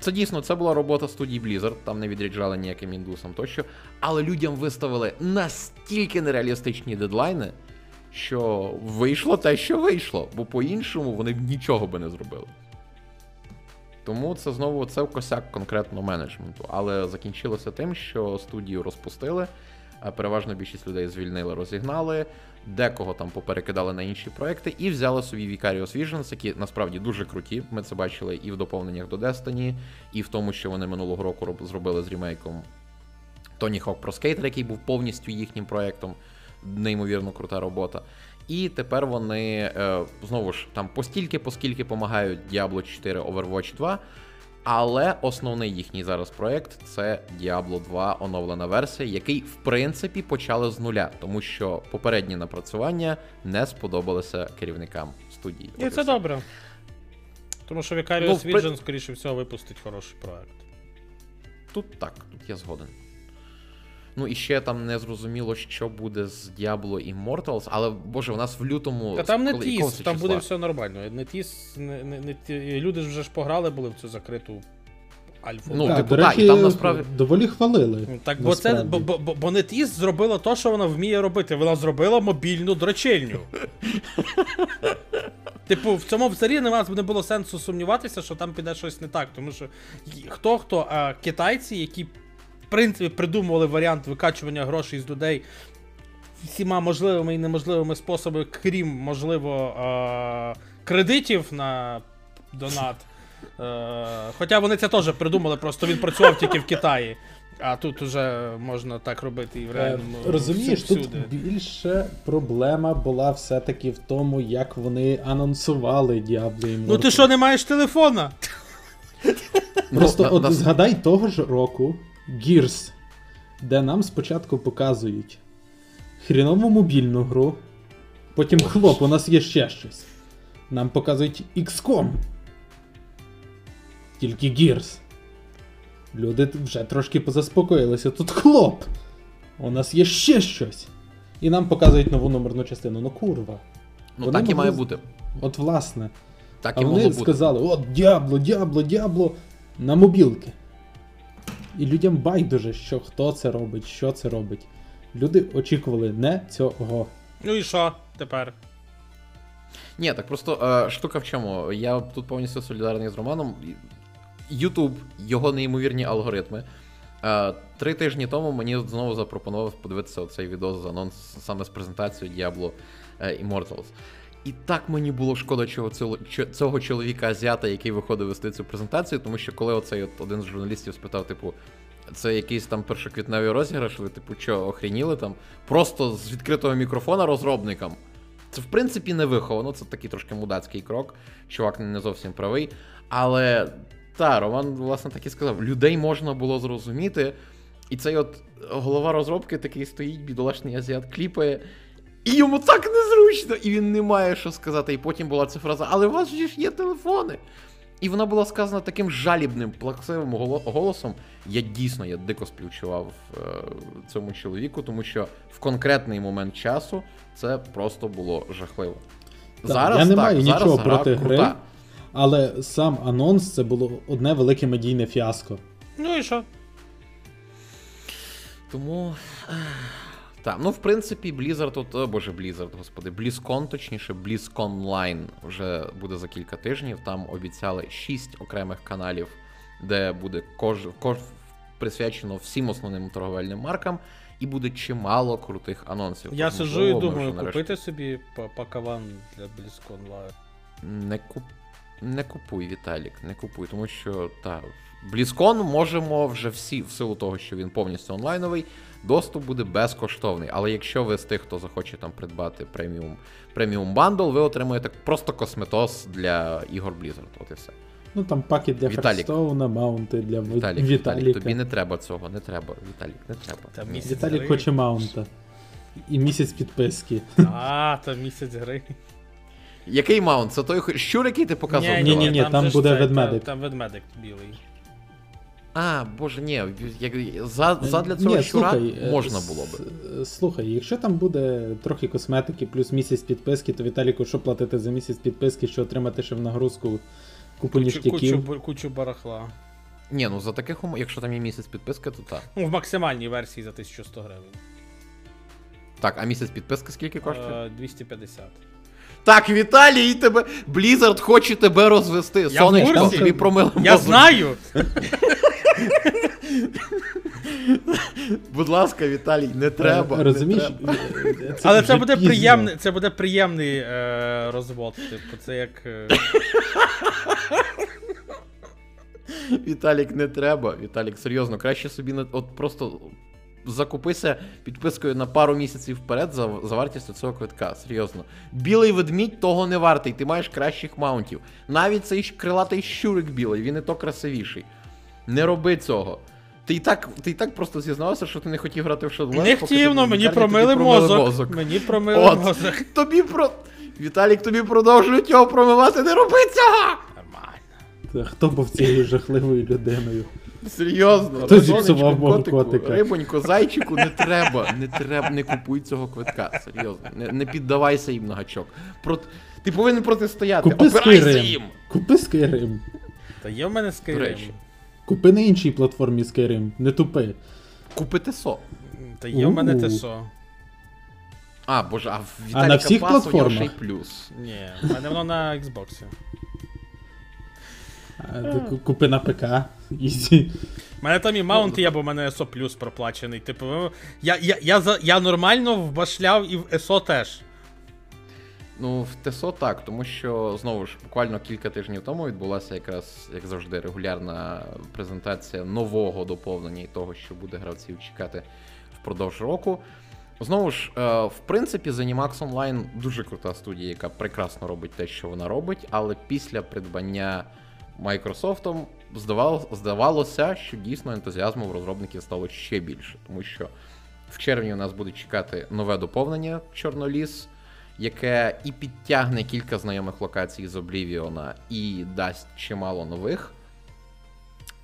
це дійсно це була робота студії Blizzard, там не відряджали ніяким індусам тощо. Але людям виставили настільки нереалістичні дедлайни, що вийшло те, що вийшло, бо по-іншому вони б нічого би не зробили. Тому це знову це косяк конкретно менеджменту. Але закінчилося тим, що студію розпустили, а переважно більшість людей звільнили, розігнали, декого там поперекидали на інші проекти і взяли собі Vicarious Visions, які насправді дуже круті. Ми це бачили і в доповненнях до Destiny, і в тому, що вони минулого року зробили з ремейком Tony Hawk Pro Skater, який був повністю їхнім проектом. Неймовірно крута робота. І тепер вони е, знову ж там постільки, поскільки допомагають Diablo 4 Overwatch 2. Але основний їхній зараз проект це Diablo 2 оновлена версія, який в принципі почали з нуля, тому що попередні напрацювання не сподобалися керівникам студії. І це добре. Тому що Vicarious Ну, Vision, скоріше всього, випустить хороший проект. Тут так, тут я згоден. Ну і ще там не зрозуміло, що буде з Diablo Immortals, але боже, у нас в лютому. Та там не коли- тіс, там числа? буде все нормально. Не тіс, не, не, не ті- люди ж вже ж пограли були в цю закриту альфу. Ну, так, типу, до так, і там насправді- доволі хвалили. Так, бо це насправді. бо, бо, бо, бо не зробила то, що вона вміє робити. Вона зробила мобільну дрочильню. Типу, в цьому взагалі не не було сенсу сумніватися, що там піде щось не так. Тому що хто хто, а китайці, які принципі придумували варіант викачування грошей з людей всіма можливими і неможливими способами, крім, можливо, а, кредитів на донат. Е, Хоча вони це теж придумали, просто він працював тільки в Китаї. А тут уже можна так робити і в Е, реальному Розумієш, всю- тут більше проблема була все-таки в тому, як вони анонсували Diablo Immortal. Ну ти що, не маєш телефона? Просто Ну, от на- на- згадай того ж року Gears, де нам спочатку показують хрінову мобільну гру, потім хлоп, у нас є ще щось. Нам показують XCOM. Тільки Gears. Люди вже трошки позаспокоїлися. Тут хлоп. У нас є ще щось. І нам показують нову номерну частину. Ну курва. Ну Вони так і має бути. От власне. Так А і вони могло бути. сказали: от Діабло, Діабло, Діабло на мобілки. І людям байдуже, що хто це робить, що це робить. Люди очікували не цього. Ну і що тепер? Ні, так просто е, штука в чому. Я тут повністю солідарний з Романом. YouTube, його неймовірні алгоритми. Е, Три тижні тому мені знову запропонував подивитися оцей відео з анонс саме з презентацією Diablo е, Immortals. І так мені було шкода чого цього, чоловіка азіата, який виходив вести цю презентацію, тому що коли оцей от один з журналістів спитав, типу, це якийсь там першоквітневий розіграш, ви, типу, що, охреніли там? Просто з відкритого мікрофона розробникам. Це, в принципі, не виховано, це такий трошки мудацький крок. Чувак не зовсім правий. Але та, Роман, власне, так і сказав: людей можна було зрозуміти. І цей от голова розробки такий стоїть, бідолашний азіат кліпає. І йому так незручно, і він не має що сказати. І потім була ця фраза, але у вас же ж є телефони. І вона була сказана таким жалібним, плаксивим голосом. Я дійсно я дико співчував е, цьому чоловіку, тому що в конкретний момент часу це просто було жахливо. Так, зараз я не так, маю зараз нічого гра проти крута. гри. Але сам анонс це було одне велике медійне фіаско. Ну і що? Тому. Так, ну в принципі, Blizzard, от, о, боже, Blizzard, господи, BlizzCon, точніше, BlizzCon Line вже буде за кілька тижнів. Там обіцяли 6 окремих каналів, де буде кож, кож, присвячено всім основним торговельним маркам, і буде чимало крутих анонсів. Я Тож, сиджу і думаю, вже нарешті- купити собі пакаван для BlizzCon Live. Не, куп... не купуй, Віталік, не купуй, тому що та, BlizzCon можемо вже всі, в силу того, що він повністю онлайновий, доступ буде безкоштовний. Але якщо ви з тих, хто захоче там придбати преміум, преміум бандл, ви отримуєте просто косметос для ігор Blizzard. От і все. Ну там паки для Віталік. Hearthstone 'а, маунти для Віталік, Віталіка. Віталік, тобі не треба цього, не треба. Віталік, не треба. Та місяць Віталік гри. хоче маунта. І місяць підписки. А, то місяць гри. Який маунт? Це той щур, який ти показував? ні, ні, ні. там ж буде ведмедик. Там, там ведмедик білий. А, боже, ні, як, за, задля цього Ні, щура слухай, е, можна було би. е, Слухай, якщо там буде трохи косметики плюс місяць підписки, то Віталіку що платити за місяць підписки, що отримати ще в нагрузку купу Кучу, ніштяків. кучу, кучу барахла. Ні, ну за таких умов, якщо там є місяць підписки, то так. Ну, в максимальній версії за 1100 гривень. Так, а місяць підписки скільки коштує? Е, 250. Так, Віталій, тебе Blizzard хоче тебе розвести. Я Сонечко, курсі. тобі промили Я мозок. знаю! Будь ласка, Віталій, не треба. Розумієш? Не треба. е, е, Але це буде пізно. приємний, це буде приємний е, розвод. Типу, це як. Е, Віталік, не треба. Віталік, серйозно, краще собі не от просто закупися підпискою на пару місяців вперед за, за вартістю цього квитка. Серйозно. Білий ведмідь того не вартий, ти маєш кращих маунтів. Навіть цей крилатий щурик білий, він і то красивіший. Не роби цього. Ти і так, ти і так просто зізнався, що ти не хотів грати в Shadow не хотів, ну мені промили мозок. Мені промили От. мозок. Тобі про. Віталік, тобі продовжують його промивати, не роби цього! Нормально. Хто був цією жахливою людиною? Серйозно, Хто сонечко, зіпсував мого котику, котика? Рибонько, зайчику, не треба, не треба, не купуй цього квитка. Серйозно, не, не піддавайся їм на гачок. Про... Ти повинен протистояти. Купи Опирайся Skyrim. їм. Купи Skyrim. Та є в мене До Skyrim. речі. Купи на іншій платформі Skyrim, не тупи. Купи ТСО. Та є в мене У. ТСО. А, боже, а в Віталіка на всіх Пас, у нього платформах? ще й плюс. Ні, в мене воно на Xbox. А, ти ку- Купи на ПК. Easy. У мене там і маунт є, бо в мене ЕСО плюс проплачений. Типу, ну, я, я, я, за- я нормально вбашляв і в ЕСО теж. Ну, в ТСО так, тому що знову ж буквально кілька тижнів тому відбулася якраз, як завжди, регулярна презентація нового доповнення і того, що буде гравців чекати впродовж року. Знову ж, е, в принципі, Zenimax Online дуже крута студія, яка прекрасно робить те, що вона робить, але після придбання Microsoft здавалося, що дійсно ентузіазму в розробників стало ще більше, тому що в червні у нас буде чекати нове доповнення Чорноліс, яке і підтягне кілька знайомих локацій з Облівіона, і дасть чимало нових.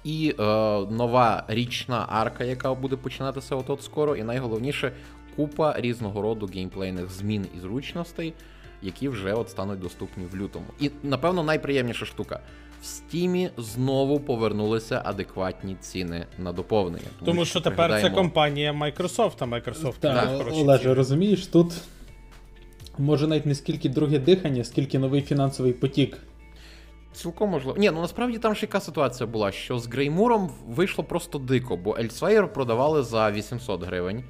І е, нова річна арка, яка буде починатися от-от скоро, і найголовніше купа різного роду геймплейних змін і зручностей, які вже от стануть доступні в лютому. І напевно найприємніша штука. В Стімі знову повернулися адекватні ціни на доповнення. Тому що тепер це компанія Microsoft, а Microsoft Так, Олеже, розумієш, тут може навіть не скільки друге дихання, скільки новий фінансовий потік. Цілком можливо. Ні, ну насправді там ж яка ситуація була, що з Греймуром вийшло просто дико, бо Ельсвейр продавали за 800 гривень.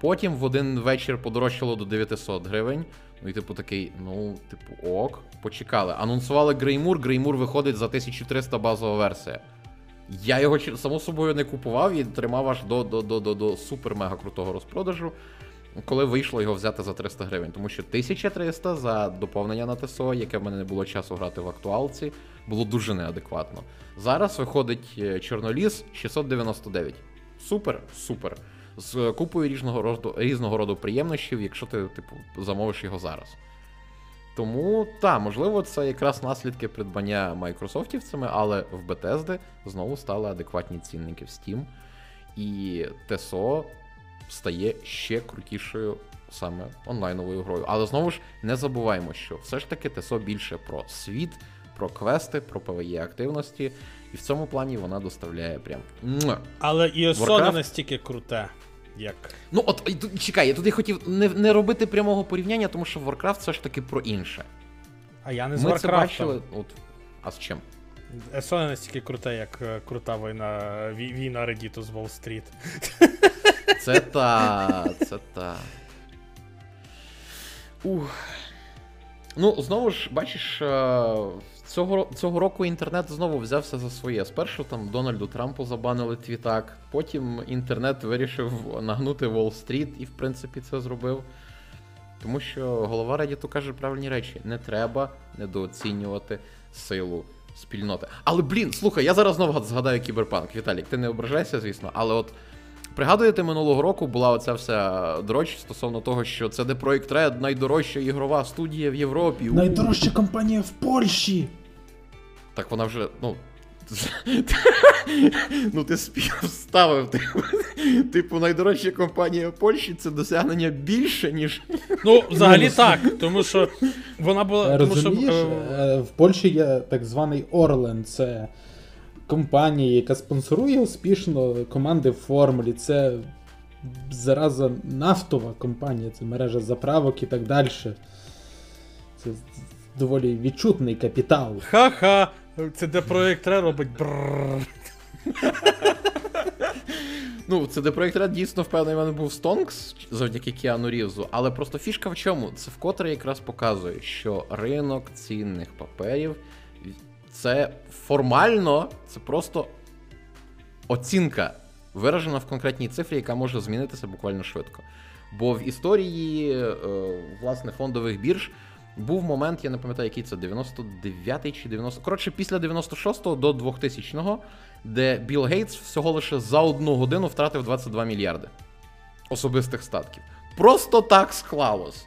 Потім в один вечір подорожчало до 900 гривень. Ну і типу такий, ну, типу, ок, почекали. Анонсували Греймур, Греймур виходить за 1300 базова версія. Я його само собою не купував і тримав аж до до, до, до, до супер-мега крутого розпродажу, коли вийшло його взяти за 300 гривень. Тому що 1300 за доповнення на ТСО, яке в мене не було часу грати в актуалці, було дуже неадекватно. Зараз виходить е, Чорноліс 699. Супер, супер з купою різного роду різного роду приємнощів, якщо ти типу замовиш його зараз. Тому так, можливо, це якраз наслідки придбання майкрософтівцями, але в Bethesda знову стали адекватні цінники в Steam, і ТСО стає ще крутішою саме онлайновою грою. Але знову ж не забуваємо, що все ж таки ТСО більше про світ, про квести, про ПВЄ активності, і в цьому плані вона доставляє прям. Але і Sony не настільки круте як. Ну, от чекай, я тут я хотів не не робити прямого порівняння, тому що Warcraft все ж таки про інше. А я не з Ми Warcraft. це бачили. От, А з чим? Есо не настільки крута, як е, крута війна війна Редіту з Уолл-стріт. Це та. Це та. Ух. Ну, знову ж, бачиш, е, Цього цього року інтернет знову взявся за своє. Спершу там Дональду Трампу забанили твітак, потім інтернет вирішив нагнути Уолл-стріт і, в принципі, це зробив. Тому що голова Reddit каже правильні речі: не треба недооцінювати силу спільноти. Але, блін, слухай, я зараз знову згадаю кіберпанк. Віталік, ти не ображайся, звісно, але от. Пригадуєте, минулого року була оця вся дроч стосовно того, що це CD Projekt Red найдорожча ігрова студія в Європі. Найдорожча компанія в Польщі. Так вона вже, ну. Ну, ти вставив. Типу, типу, найдорожча компанія в Польщі це досягнення більше, ніж. Ну, взагалі так. Тому що вона була. Розумієш, тому що... Е, в Польщі є так званий Орлен. Це компанія, яка спонсорує успішно команди в формулі. Це зараза нафтова компанія, це мережа заправок і так далі. Це доволі відчутний капітал. Ха-ха! Це де проєкт Ре робить брррр. Ну, це де проєкт Red дійсно в мене був Стонкс завдяки Кіану Рівзу, але просто фішка в чому? Це вкотре якраз показує, що ринок цінних паперів це формально, це просто оцінка, виражена в конкретній цифрі, яка може змінитися буквально швидко. Бо в історії е, власне фондових бірж був момент, я не пам'ятаю, який це 99-й чи 90 Коротше, після 96-го до 2000-го, де Білл Гейтс всього лише за одну годину втратив 22 мільярди особистих статків. Просто так склалось.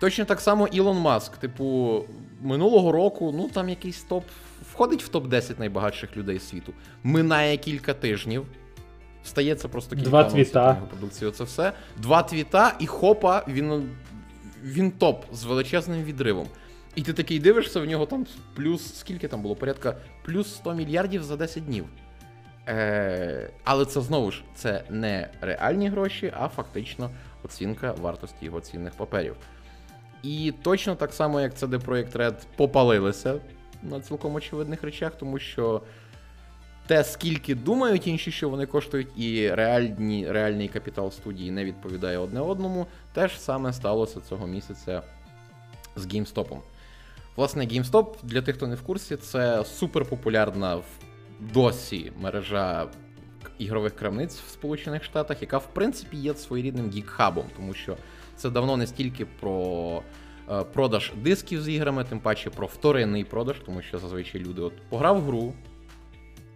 Точно так само Ілон Маск. Типу, минулого року, ну там якийсь топ входить в топ-10 найбагатших людей світу. Минає кілька тижнів. Стається просто кілька Два твіта. продукції. Це все. Два твіта, і хопа, він він топ з величезним відривом. І ти такий дивишся, в нього там плюс, скільки там було? Порядка плюс 100 мільярдів за 10 днів. Е, Але це знову ж це не реальні гроші, а фактично оцінка вартості його цінних паперів. І точно так само, як CD Projekt Red попалилися на цілком очевидних речах, тому що те, скільки думають інші, що вони коштують, і реальні, реальний капітал студії не відповідає одне одному, теж саме сталося цього місяця з GameStop. Власне, GameStop, для тих, хто не в курсі, це суперпопулярна в досі мережа ігрових крамниць в Сполучених Штатах, яка, в принципі, є своєрідним гікхабом, тому що це давно не стільки про е, продаж дисків з іграми, тим паче про вторинний продаж, тому що зазвичай люди от пограв гру,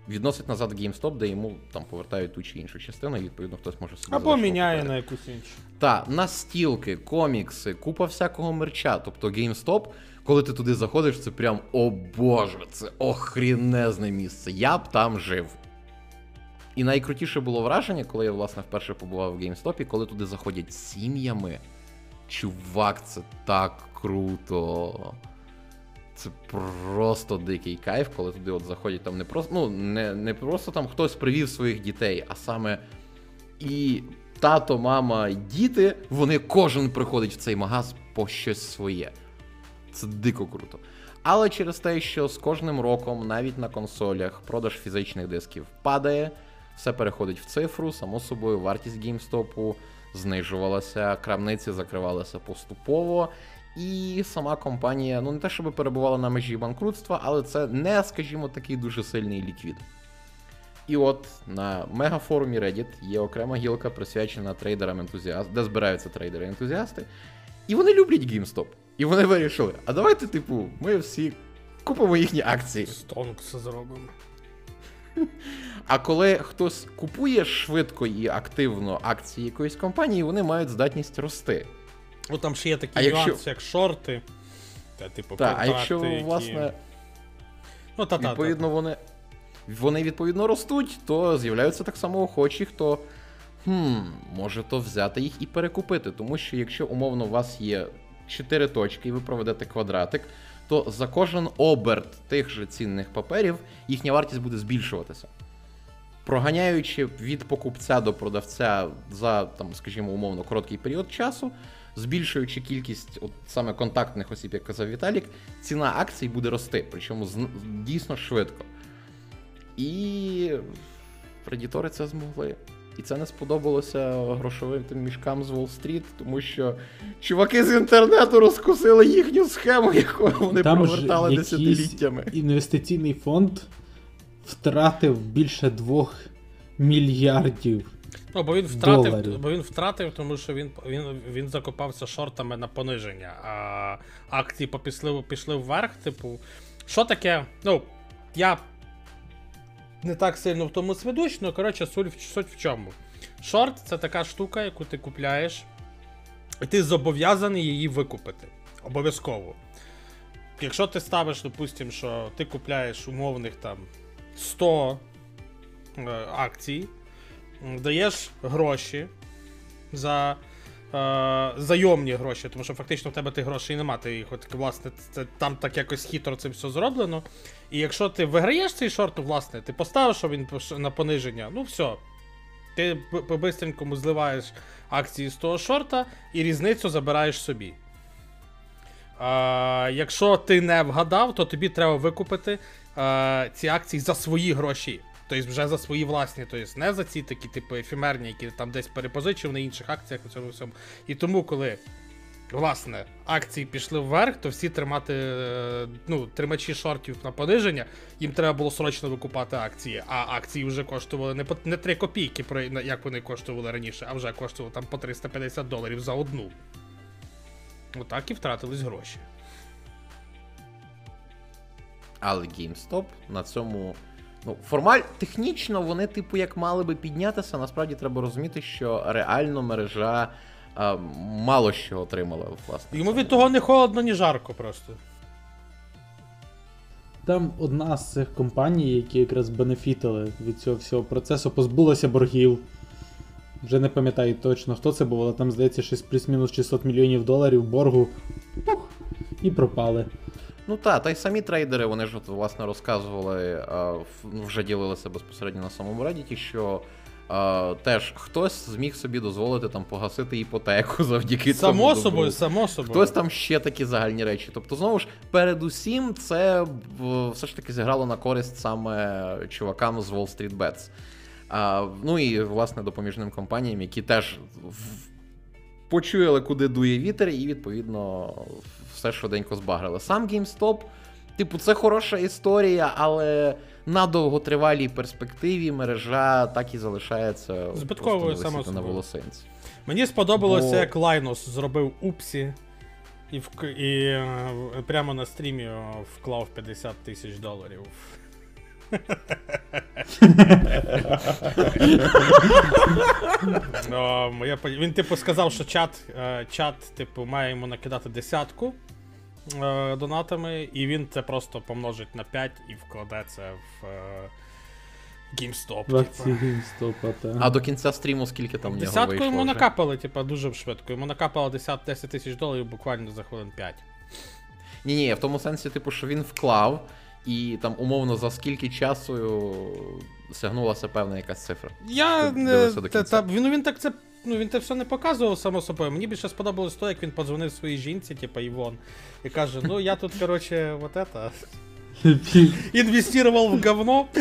відносить назад GameStop, де йому там повертають ту чи іншу частину, і відповідно хтось може собі Або міняє на якусь іншу. Так, настілки, комікси, купа всякого мерча. Тобто GameStop, коли ти туди заходиш, це прям о боже, це охрінезне місце. Я б там жив. І найкрутіше було враження, коли я, власне, вперше побував в GameStop, коли туди заходять сім'ями. Чувак, це так круто. Це просто дикий кайф, коли туди от заходять там не просто ну, не, не просто там хтось привів своїх дітей, а саме і тато, мама, діти, вони кожен приходить в цей магаз по щось своє. Це дико круто. Але через те, що з кожним роком, навіть на консолях, продаж фізичних дисків падає, все переходить в цифру, само собою, вартість геймстопу знижувалася, крамниці закривалися поступово. І сама компанія, ну не те, щоб перебувала на межі банкрутства, але це не, скажімо, такий дуже сильний ліквід. І от на мегафорумі Reddit є окрема гілка, присвячена трейдерам ентузіастам, де збираються трейдери-ентузіасти. І вони люблять GameStop. І вони вирішили: а давайте, типу, ми всі купимо їхні акції. Стонкс зробимо. А коли хтось купує швидко і активно акції якоїсь компанії, вони мають здатність рости. Ну там ще є такі А якщо- як шорти. Та, типу, Так, а якщо, які- власне, ну, та, та, відповідно, вони, вони відповідно ростуть, то з'являються так само охочі, хто хм, може то взяти їх і перекупити. Тому що якщо умовно у вас є 4 точки, і ви проведете квадратик, то за кожен оберт тих же цінних паперів їхня вартість буде збільшуватися. Проганяючи від покупця до продавця за, там, скажімо, умовно, короткий період часу, збільшуючи кількість от саме контактних осіб, як казав Віталік, ціна акцій буде рости, причому дійсно швидко. І кредитори це змогли. І це не сподобалося грошовим тим мішкам з Уолл-стріт, тому що чуваки з інтернету розкусили їхню схему, яку вони Там провертали десятиліттями. інвестиційний фонд втратив більше 2 мільярдів. Ну, бо він втратив, доларів. бо він втратив, тому що він, він, він закопався шортами на пониження, а акції попішли, пішли вверх. Типу, що таке? Ну, я не так сильно в тому сведусь, ну коротше, суть, суть в чому. Шорт це така штука, яку ти купляєш, і ти зобов'язаний її викупити. Обов'язково. Якщо ти ставиш, допустимо, що ти купляєш умовних там 100 е, акцій, даєш гроші за е, зайомні гроші, тому що фактично в тебе тих грошей нема. Ти їх, от, власне, це, там так якось хитро це все зроблено. І якщо ти виграєш цей шорт, то, власне, ти поставиш, він на пониження, ну все. Ти по-бистренькому зливаєш акції з того шорта і різницю забираєш собі. А, якщо ти не вгадав, то тобі треба викупити а, ці акції за свої гроші. Тобто вже за свої власні, тобто не за ці такі, типу, ефемерні, які там десь перепозичив на інших акціях у цьому всьому. І тому, коли власне акції пішли вверх, то всі тримати, е, ну, тримачі шортів на пониження, їм треба було срочно викупати акції. А акції вже коштували не по не 3 копійки, як вони коштували раніше, а вже коштували там по 350 доларів за одну. Отак і втратились гроші. Але GameStop на цьому. Ну, формаль технічно вони, типу, як мали би піднятися. Насправді треба розуміти, що реально мережа а, мало що отримала, власне. Йому від того не холодно, ні жарко просто. Там одна з цих компаній, які якраз бенефітили від цього всього процесу, позбулася боргів. Вже не пам'ятаю точно, хто це був, але там, здається, щось плюс-мінус 600 мільйонів доларів боргу. Пух, і пропали. Ну так, та й самі трейдери, вони ж от, власне розказували, ну, вже ділилися безпосередньо на самому Reddit, що а, теж хтось зміг собі дозволити там погасити іпотеку завдяки цьому. Само собою, само собою. Хтось там ще такі загальні речі. Тобто, знову ж, передусім, це все ж таки зіграло на користь саме чувакам з Wall Street Bets. А, ну і власне допоміжним компаніям, які теж в- почуяли, куди дує вітер, і відповідно все швиденько збагрили. Сам GameStop, типу, це хороша історія, але на довготривалій перспективі мережа так і залишається Збитковою, на волосинці. Мені сподобалося, Бо- як Лайнус зробив Упсі і, вк... і е, прямо на стрімі е, вклав 50 тисяч доларів. Моя Він, типу, сказав, що чат, е, чат типу, має йому накидати десятку е, донатами, і він це просто помножить на 5 і вкладе це в е, GameStop. Типу. GameStop, та. А до кінця стріму скільки там в нього Десятку йому вже? накапали, типа, дуже швидко. Йому накапало 10, 10 тисяч доларів буквально за хвилин 5. Ні, ні, в тому сенсі, типу, що він вклав, і там умовно за скільки часу сягнулася певна якась цифра. Я Ти не. дивився до Та, кінця? та, він, ну, він так це ну, він те все не показував само собою. Мені більше сподобалось то, як він подзвонив своїй жінці, типу Івон, і каже: ну я тут, коротше, вот это. Інвестував в говно.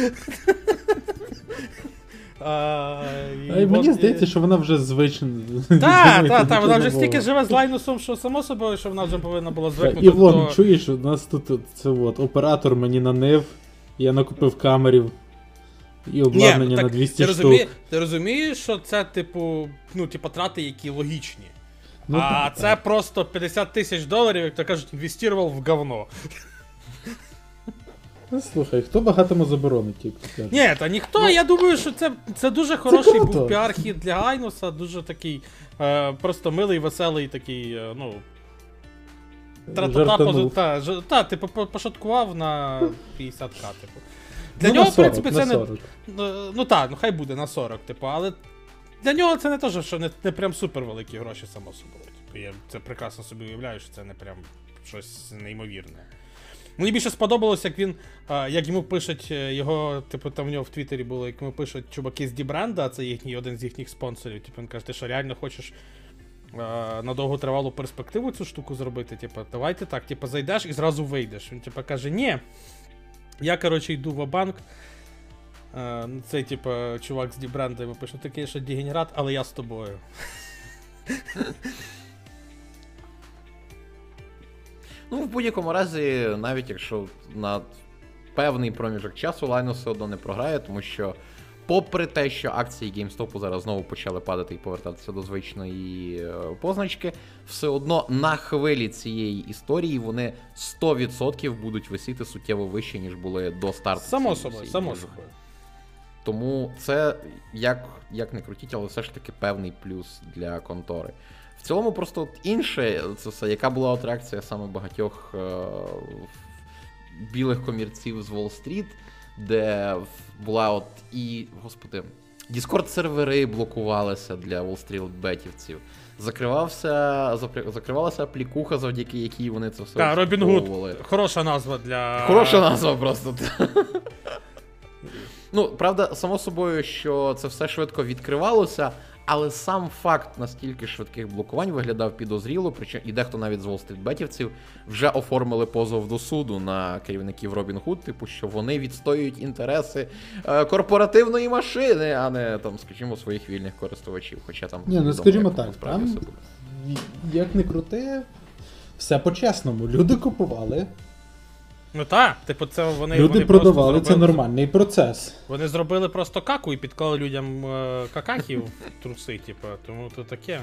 А, і Мені от... здається, що вона вже звична. Так, так, так, вона вже стільки живе з лайнусом, що само собою, що вона вже повинна була звикнути. Івон, до... чуєш, у нас тут це от, оператор мені нанив, я накупив камерів. І обладнання Ні, так, на 200 ти штук. Розуміє, ти розумієш, що це, типу, ну, типу, трати, які логічні. Ну, а так, це так. просто 50 тисяч доларів, як то кажуть, інвестував в говно. Ну, слухай, хто багатому заборонить, тільки каже. Ні, та ніхто, ну, я думаю, що це це дуже хороший це був піар-хід для Гайнуса, дуже такий е, просто милий, веселий такий, е, ну. Та, та, та, типу, пошуткував на 50к, типу. Для ну, нього, 40, в принципі, це 40. не. Ну, ну так, ну хай буде на 40, типу, але для нього це не те, що не, не прям супер великі гроші, само собою. Типу, я це прекрасно собі уявляю, що це не прям щось неймовірне. Мені більше сподобалось, як він, як йому пишуть е, його, типу, там в нього в Твіттері було, як йому пишуть чуваки з Дібренда, це їхній один з їхніх спонсорів. Типу, він каже, ти що реально хочеш на довготривалу перспективу цю штуку зробити? Типу, давайте так, типу, зайдеш і зразу вийдеш. Він типу, каже, ні. Я, коротше, йду в банк. Це, типу, чувак з дібрендами пише, такий, що дегенерат, але я з тобою. Ну, в будь-якому разі, навіть якщо на певний проміжок часу Лайнус все одно не програє, тому що, попри те, що акції GameStop зараз знову почали падати і повертатися до звичної е, позначки, все одно на хвилі цієї історії вони 100% будуть висіти суттєво вище, ніж були до старту. Само собою, само собою. Тому це як як не крутіть, але все ж таки певний плюс для контори. В цілому, просто от інше, це все, яка була от реакція саме багатьох е, білих комірців з Уолл-стріт, де була от і, господи, діскорд сервери блокувалися для WallStreetBets 'івців. Закривався, закривалася аплікуха, завдяки якій вони це все Так, Робін Гуд. Хороша назва для. Хороша назва просто. Ну, правда, само собою, що це все швидко відкривалося, але сам факт настільки швидких блокувань виглядав підозріло, причому і дехто навіть з Wall вже оформили позов до суду на керівників Робін Худ, типу, що вони відстоюють інтереси е, корпоративної машини, а не там, скажімо, своїх вільних користувачів. Хоча там Ні, ну скажімо так, там, як не крути, все по-чесному. Люди купували. Ну так, типу, це вони. Люди вони продавали, зробили, це нормальний процес. Вони зробили просто каку і підклали людям е, какахів труси, типу, тому то таке.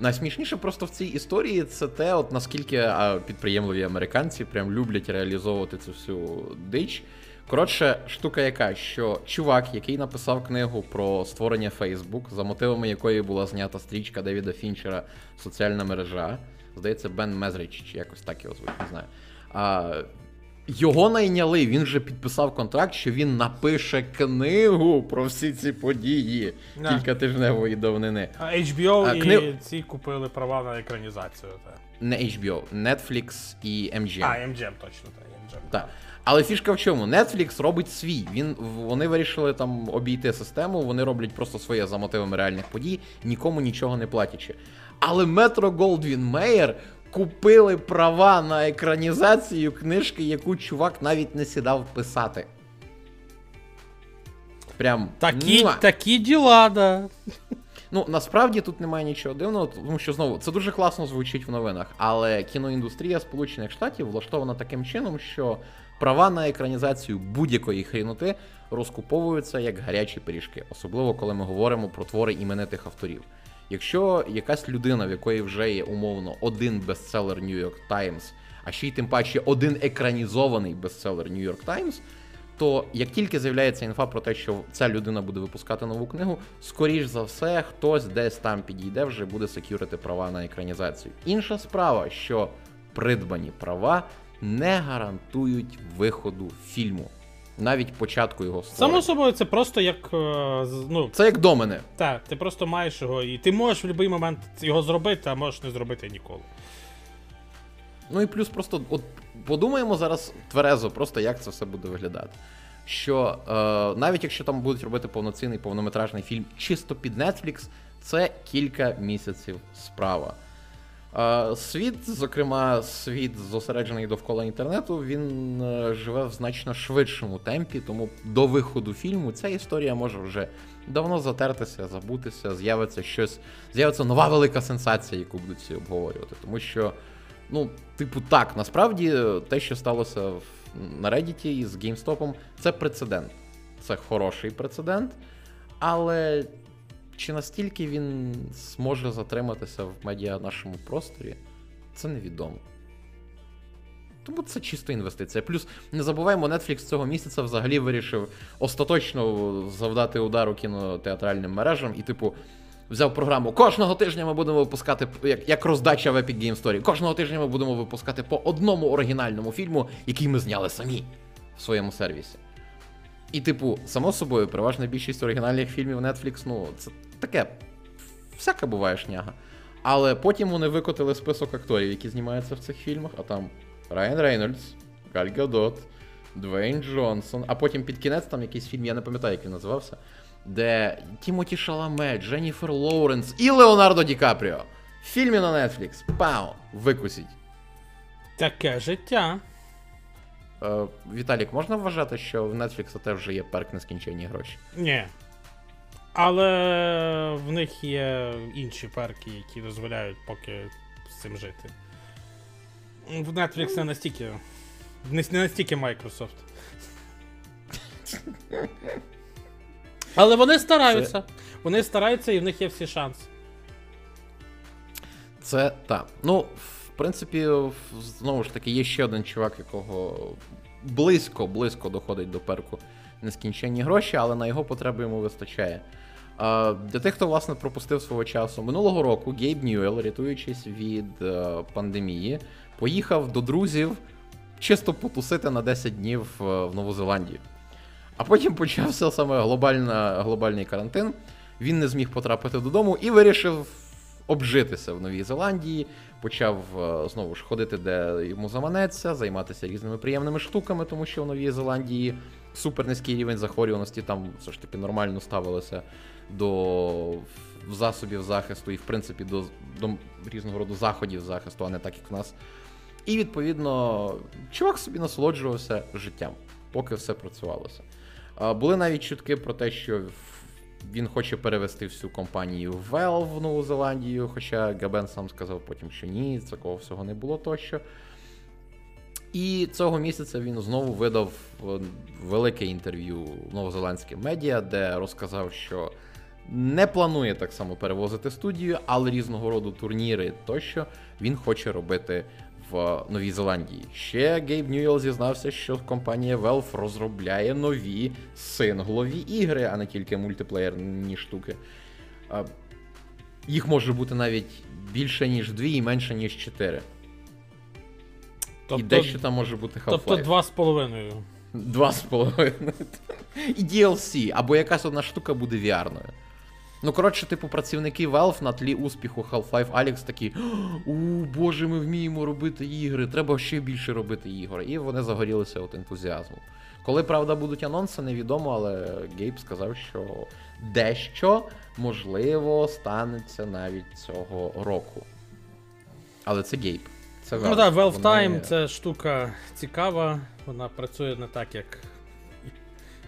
Найсмішніше просто в цій історії це те, от наскільки а, підприємливі американці прям люблять реалізовувати цю всю дич. Коротше, штука яка, що чувак, який написав книгу про створення Facebook, за мотивами якої була знята стрічка Девіда Фінчера Соціальна мережа. Здається, Бен Мезрич, чи якось так його звуть, не знаю. А, Його найняли, він вже підписав контракт, що він напише книгу про всі ці події yeah. кількатижневої давнини. А HBO а, кни... і ці купили права на екранізацію. Так. Не HBO, Netflix і MGM. А, MGM, точно, так. MGM. Так. Але фішка в чому? Netflix робить свій. Він, Вони вирішили там обійти систему, вони роблять просто своє за мотивами реальних подій, нікому нічого не платячи. Але Метро Голдвін Мейер купили права на екранізацію книжки, яку чувак навіть не сідав писати. Прям. Такі такі діла, да. Ну, насправді тут немає нічого дивного, тому що знову це дуже класно звучить в новинах, але кіноіндустрія Сполучених Штатів влаштована таким чином, що права на екранізацію будь-якої хріноти розкуповуються як гарячі пиріжки, особливо коли ми говоримо про твори іменитих авторів. Якщо якась людина, в якої вже є умовно один бестселер New York Times, а ще й тим паче один екранізований бестселер New York Times, то як тільки з'являється інфа про те, що ця людина буде випускати нову книгу, скоріш за все, хтось десь там підійде, вже буде секюрити права на екранізацію. Інша справа, що придбані права не гарантують виходу фільму навіть початку його створення. Само собою, це просто як. Е, ну, Це як до мене. Так, ти просто маєш його, і ти можеш в будь-який момент його зробити, а можеш не зробити ніколи. Ну і плюс просто от подумаємо зараз тверезо, просто як це все буде виглядати. що е, навіть якщо там будуть робити повноцінний повнометражний фільм чисто під Netflix, це кілька місяців справа. Е, світ, зокрема, світ зосереджений довкола інтернету, він е, живе в значно швидшому темпі, тому до виходу фільму ця історія може вже давно затертися, забутися, з'явиться щось, з'явиться нова велика сенсація, яку будуть всі обговорювати. Тому що, ну, типу, так, насправді те, що сталося на Reddit із GameStop, це прецедент. Це хороший прецедент, але чи настільки він зможе затриматися в медіа нашому просторі, це невідомо. Тому це чисто інвестиція. Плюс не забуваємо, Netflix цього місяця взагалі вирішив остаточно завдати удару кінотеатральним мережам і, типу, взяв програму. Кожного тижня ми будемо випускати, як як роздача в Epic Game Story, кожного тижня ми будемо випускати по одному оригінальному фільму, який ми зняли самі в своєму сервісі. І, типу, само собою, переважна більшість оригінальних фільмів Netflix, ну, це таке. Всяка буває шняга. Але потім вони викотили список акторів, які знімаються в цих фільмах, а там Райан Рейнольдс, Галь Гадот, Двейн Джонсон, а потім під кінець там якийсь фільм, я не пам'ятаю, як він називався, де Тімоті Шаламе, Дженніфер Лоуренс і Леонардо Ді Капріо. В фільмі на Netflix. Пау! Викусіть. Таке життя. Е, Віталік, можна вважати, що в Netflix теж вже є перк нескінченні гроші? Ні. Але в них є інші перки, які дозволяють поки з цим жити. В Netflix не настільки. Не настільки Microsoft. Але вони стараються. Вони стараються і в них є всі шанси. Це так. Ну, в принципі, знову ж таки, є ще один чувак, якого близько, близько доходить до перку нескінченні гроші, але на його потреби йому вистачає. Для тих, хто власне пропустив свого часу минулого року, Гейб Ньюел, рятуючись від е, пандемії, поїхав до друзів чисто потусити на 10 днів е, в Нову Зеландію. А потім почався саме глобальна, глобальний карантин. Він не зміг потрапити додому і вирішив обжитися в Новій Зеландії. Почав е, знову ж ходити, де йому заманеться, займатися різними приємними штуками, тому що в Новій Зеландії супер низький рівень захворюваності, там все ж таки нормально ставилося до засобів захисту і, в принципі, до, до різного роду заходів захисту, а не так, як в нас. І, відповідно, чувак собі насолоджувався життям, поки все працювалося. Були навіть чутки про те, що він хоче перевести всю компанію в Valve в Нову Зеландію, хоча Габен сам сказав потім, що ні, такого всього не було тощо. І цього місяця він знову видав велике інтерв'ю новозеландським медіа, де розказав, що не планує так само перевозити студію, але різного роду турніри тощо він хоче робити в Новій Зеландії. Ще Гейб Ньюел зізнався, що компанія Valve розробляє нові синглові ігри, а не тільки мультиплеєрні штуки. Їх може бути навіть більше, ніж дві, і менше, ніж чотири. Тобто, і дещо там може бути Half-Life. Тобто два з половиною. Два з половиною. І DLC, або якась одна штука буде VR-ною. Ну, коротше, типу, працівники Valve на тлі успіху Half-Life Alyx такі: у боже, ми вміємо робити ігри, треба ще більше робити ігор. І вони загорілися от ентузіазмом. Коли, правда, будуть анонси, невідомо, але Гейб сказав, що дещо можливо станеться навіть цього року. Але це Гейб. Це Valve. Ну так, Valve вони... Time це штука цікава, вона працює не так, як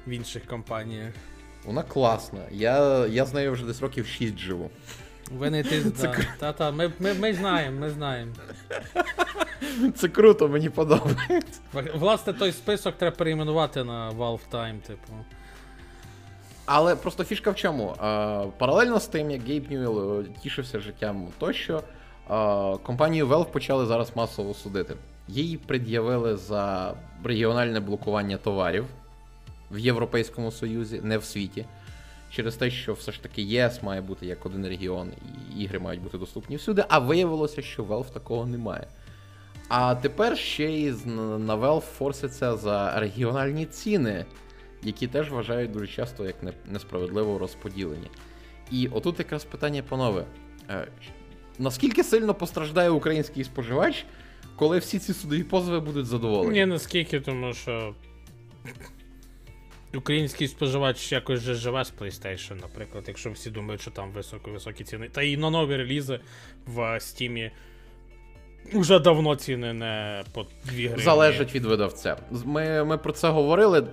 в інших компаніях. Вона класна. Я я з нею вже десь років 6 живу. Ви не ти Це да. Та-та, ми ми, ми знаємо, ми знаємо. Це круто, мені подобається. Власне, той список треба перейменувати на Valve Time, типу. Але просто фішка в чому? Паралельно з тим, як Гейб Ньюел тішився життям тощо, компанію Valve почали зараз масово судити. Їй пред'явили за регіональне блокування товарів в Європейському Союзі, не в світі. Через те, що все ж таки ЄС має бути як один регіон, і ігри мають бути доступні всюди, а виявилося, що Valve такого немає. А тепер ще й на Valve форситься за регіональні ціни, які теж вважають дуже часто як несправедливо розподілені. І отут якраз питання, панове: е, наскільки сильно постраждає український споживач, коли всі ці судові позови будуть задоволені? Ні, наскільки, тому що український споживач якось же живе з PlayStation, наприклад, якщо всі думають, що там високо-високі ціни. Та і на нові релізи в Steam вже давно ціни не по 2 гривні. Залежить від видавця. Ми, ми про це говорили.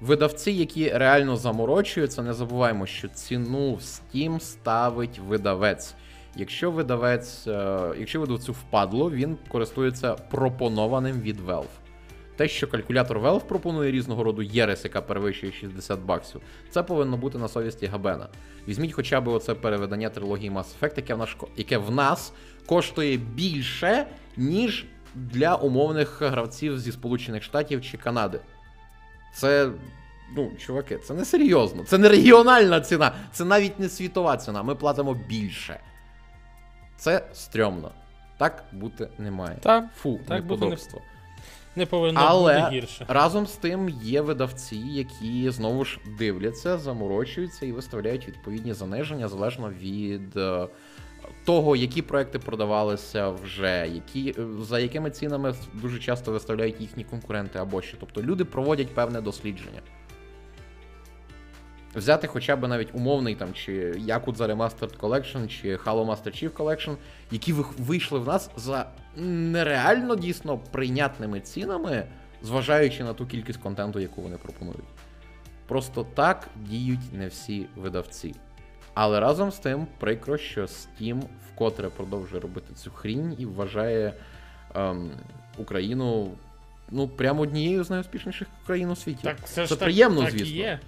Видавці, які реально заморочуються, не забуваємо, що ціну в Steam ставить видавець. Якщо видавець, е, якщо видавцю впадло, він користується пропонованим від Valve. Те, що калькулятор Valve пропонує різного роду єрес, яка перевищує 60 баксів, це повинно бути на совісті Габена. Візьміть хоча б оце переведення трилогії Mass Effect, яке в нас, яке в нас коштує більше, ніж для умовних гравців зі Сполучених Штатів чи Канади. Це. Ну, чуваки, це не серйозно. Це не регіональна ціна, це навіть не світова ціна. Ми платимо більше. Це стрьомно. Так бути не має. Так, Фу, так бути не- неподобство. Не повинно Але бути гірше. разом з тим є видавці, які знову ж дивляться, заморочуються і виставляють відповідні заниження залежно від е, того, які проекти продавалися вже, які, е, за якими цінами дуже часто виставляють їхні конкуренти або що. Тобто люди проводять певне дослідження. Взяти хоча б навіть умовний там чи Yakuza Remastered Collection, чи Halo Master Chief Collection, які вийшли в нас за нереально дійсно прийнятними цінами, зважаючи на ту кількість контенту, яку вони пропонують. Просто так діють не всі видавці. Але разом з тим прикро, що Steam вкотре продовжує робити цю хрінь і вважає ем, Україну ну, прямо однією з найуспішніших країн у світі. Так, це, це ж приємно, так звісно. І є.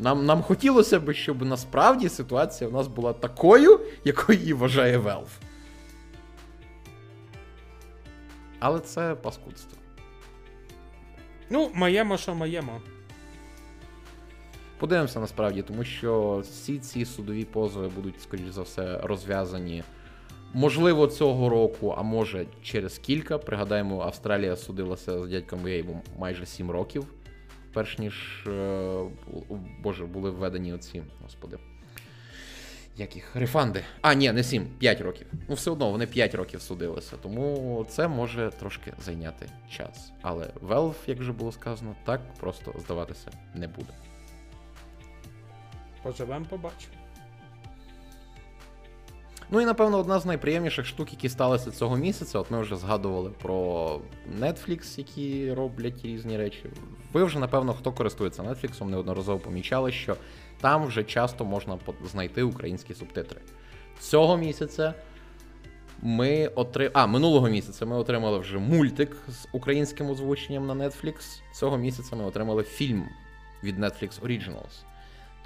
Нам, нам хотілося б, щоб насправді ситуація в нас була такою, якою її вважає Valve. Але це паскудство. Ну, маємо, що маємо. Подивимося насправді, тому що всі ці судові позови будуть, скоріш за все, розв'язані. Можливо, цього року, а може через кілька. Пригадаємо, Австралія судилася з дядьком Вейбом майже 7 років, перш ніж е, Боже, були введені оці, господи. Як їх? Рефанди. А, ні, не 7, 5 років. Ну, все одно вони 5 років судилися, тому це може трошки зайняти час. Але Valve, як вже було сказано, так просто здаватися не буде. Поживемо, побачимо. Ну і напевно одна з найприємніших штук, які сталися цього місяця. От ми вже згадували про Netflix, які роблять різні речі. Ви вже, напевно, хто користується Netflix, неодноразово помічали, що там вже часто можна знайти українські субтитри. Цього місяця ми отри... А, минулого місяця ми отримали вже мультик з українським озвученням на Netflix. Цього місяця ми отримали фільм від Netflix Originals.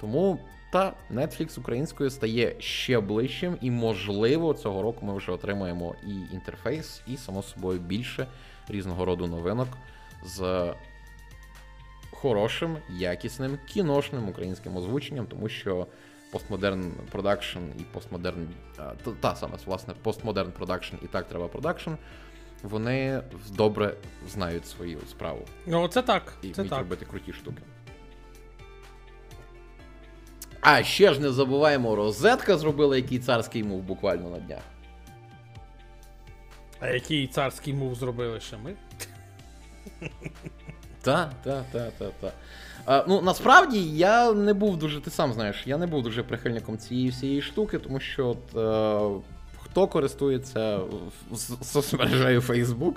Тому та Netflix українською стає ще ближчим, і, можливо, цього року ми вже отримаємо і інтерфейс, і, само собою, більше різного роду новинок з хорошим, якісним, кіношним українським озвученням, тому що Postmodern Production і Postmodern. та- саме, власне, Postmodern Production і Так Треба Продакшн. Вони добре знають свою справу Ну, це так. і Це вміють так. робити круті штуки. А ще ж не забуваємо, розетка зробила який царський мув буквально на днях. А який царський мув зробили ще ми? Та, та, та, та, та. А, ну, насправді я не був дуже, ти сам знаєш, я не був дуже прихильником цієї всієї штуки, тому що от, е, хто користується соцмережею Facebook,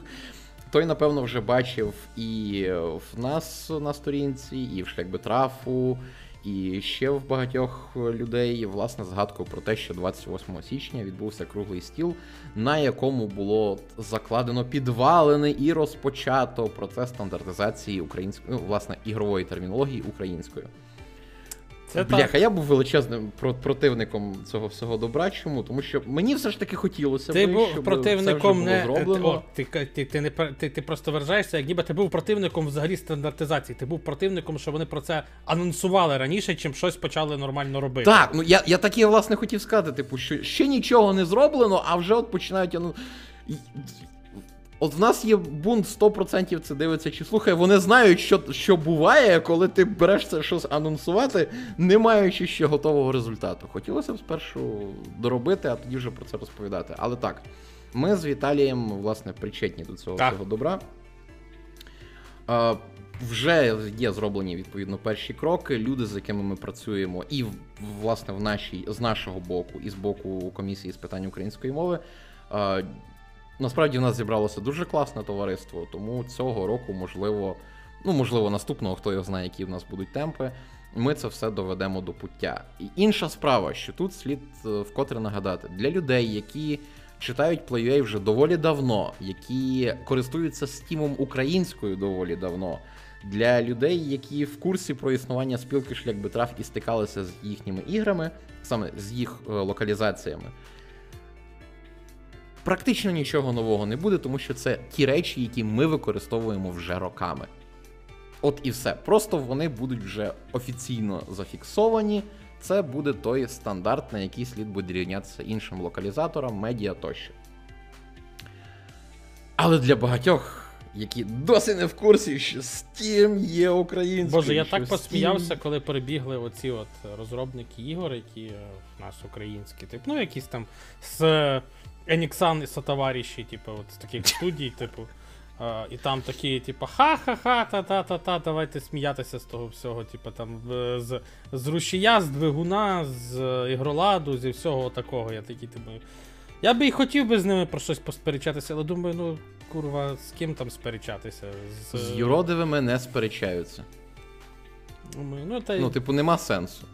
той, напевно, вже бачив і в нас на сторінці, і в Шлякбетрафу, і ще в багатьох людей, власне, згадку про те, що 28 січня відбувся круглий стіл, на якому було закладено підвалений і розпочато процес стандартизації української, ну, власне, ігрової термінології українською. Це Бляха, так. я був величезним противником цього всього добра. Чому? Тому що мені все ж таки хотілося Ти би, був щоб противником це вже було не. зроблено. О, ти, ти, ти, не, ти, ти просто виражаєшся, як ніби ти був противником взагалі стандартизації. Ти був противником, що вони про це анонсували раніше, чим щось почали нормально робити. Так, ну я, я так і власне хотів сказати, типу, що ще нічого не зроблено, а вже от починають. Ну, і- От в нас є бунт 100% це дивиться чи слухає, вони знають, що, що буває, коли ти береш це щось анонсувати, не маючи ще готового результату. Хотілося б спершу доробити, а тоді вже про це розповідати. Але так, ми з Віталієм, власне, причетні до цього Так. всього добра. Е, вже є зроблені відповідно перші кроки. Люди, з якими ми працюємо, і власне в нашій з нашого боку, і з боку комісії з питань української мови. Насправді в нас зібралося дуже класне товариство, тому цього року, можливо, ну можливо, наступного, хто його знає, які в нас будуть темпи. Ми це все доведемо до пуття. І інша справа, що тут слід е, вкотре нагадати, для людей, які читають PlayUA вже доволі давно, які користуються стімом українською доволі давно. Для людей, які в курсі про існування спілки шлях Битрав і стикалися з їхніми іграми, саме з їх е, локалізаціями, практично нічого нового не буде, тому що це ті речі, які ми використовуємо вже роками. От і все. Просто вони будуть вже офіційно зафіксовані. Це буде той стандарт, на який слід буде рівнятися іншим локалізаторам, медіа тощо. Але для багатьох, які досі не в курсі, що Steam є українською. Боже, я так Steam... посміявся, коли перебігли оці от розробники ігор, які в нас українські, типу, ну якісь там з Еніксан і сотоваріші, типу, от з таких студій, типу. Uh, і там такі, типу, ха-ха-ха, та-та-та-та, давайте сміятися з того всього, типу, там, з з рушія, з двигуна, з ігроладу, зі всього такого. Я такий, типу. Я би і хотів би з ними про щось посперечатися, але думаю, ну, курва, з ким там сперечатися? З, з юродивими не сперечаються. Думаю, ну, та... ну, типу, нема сенсу.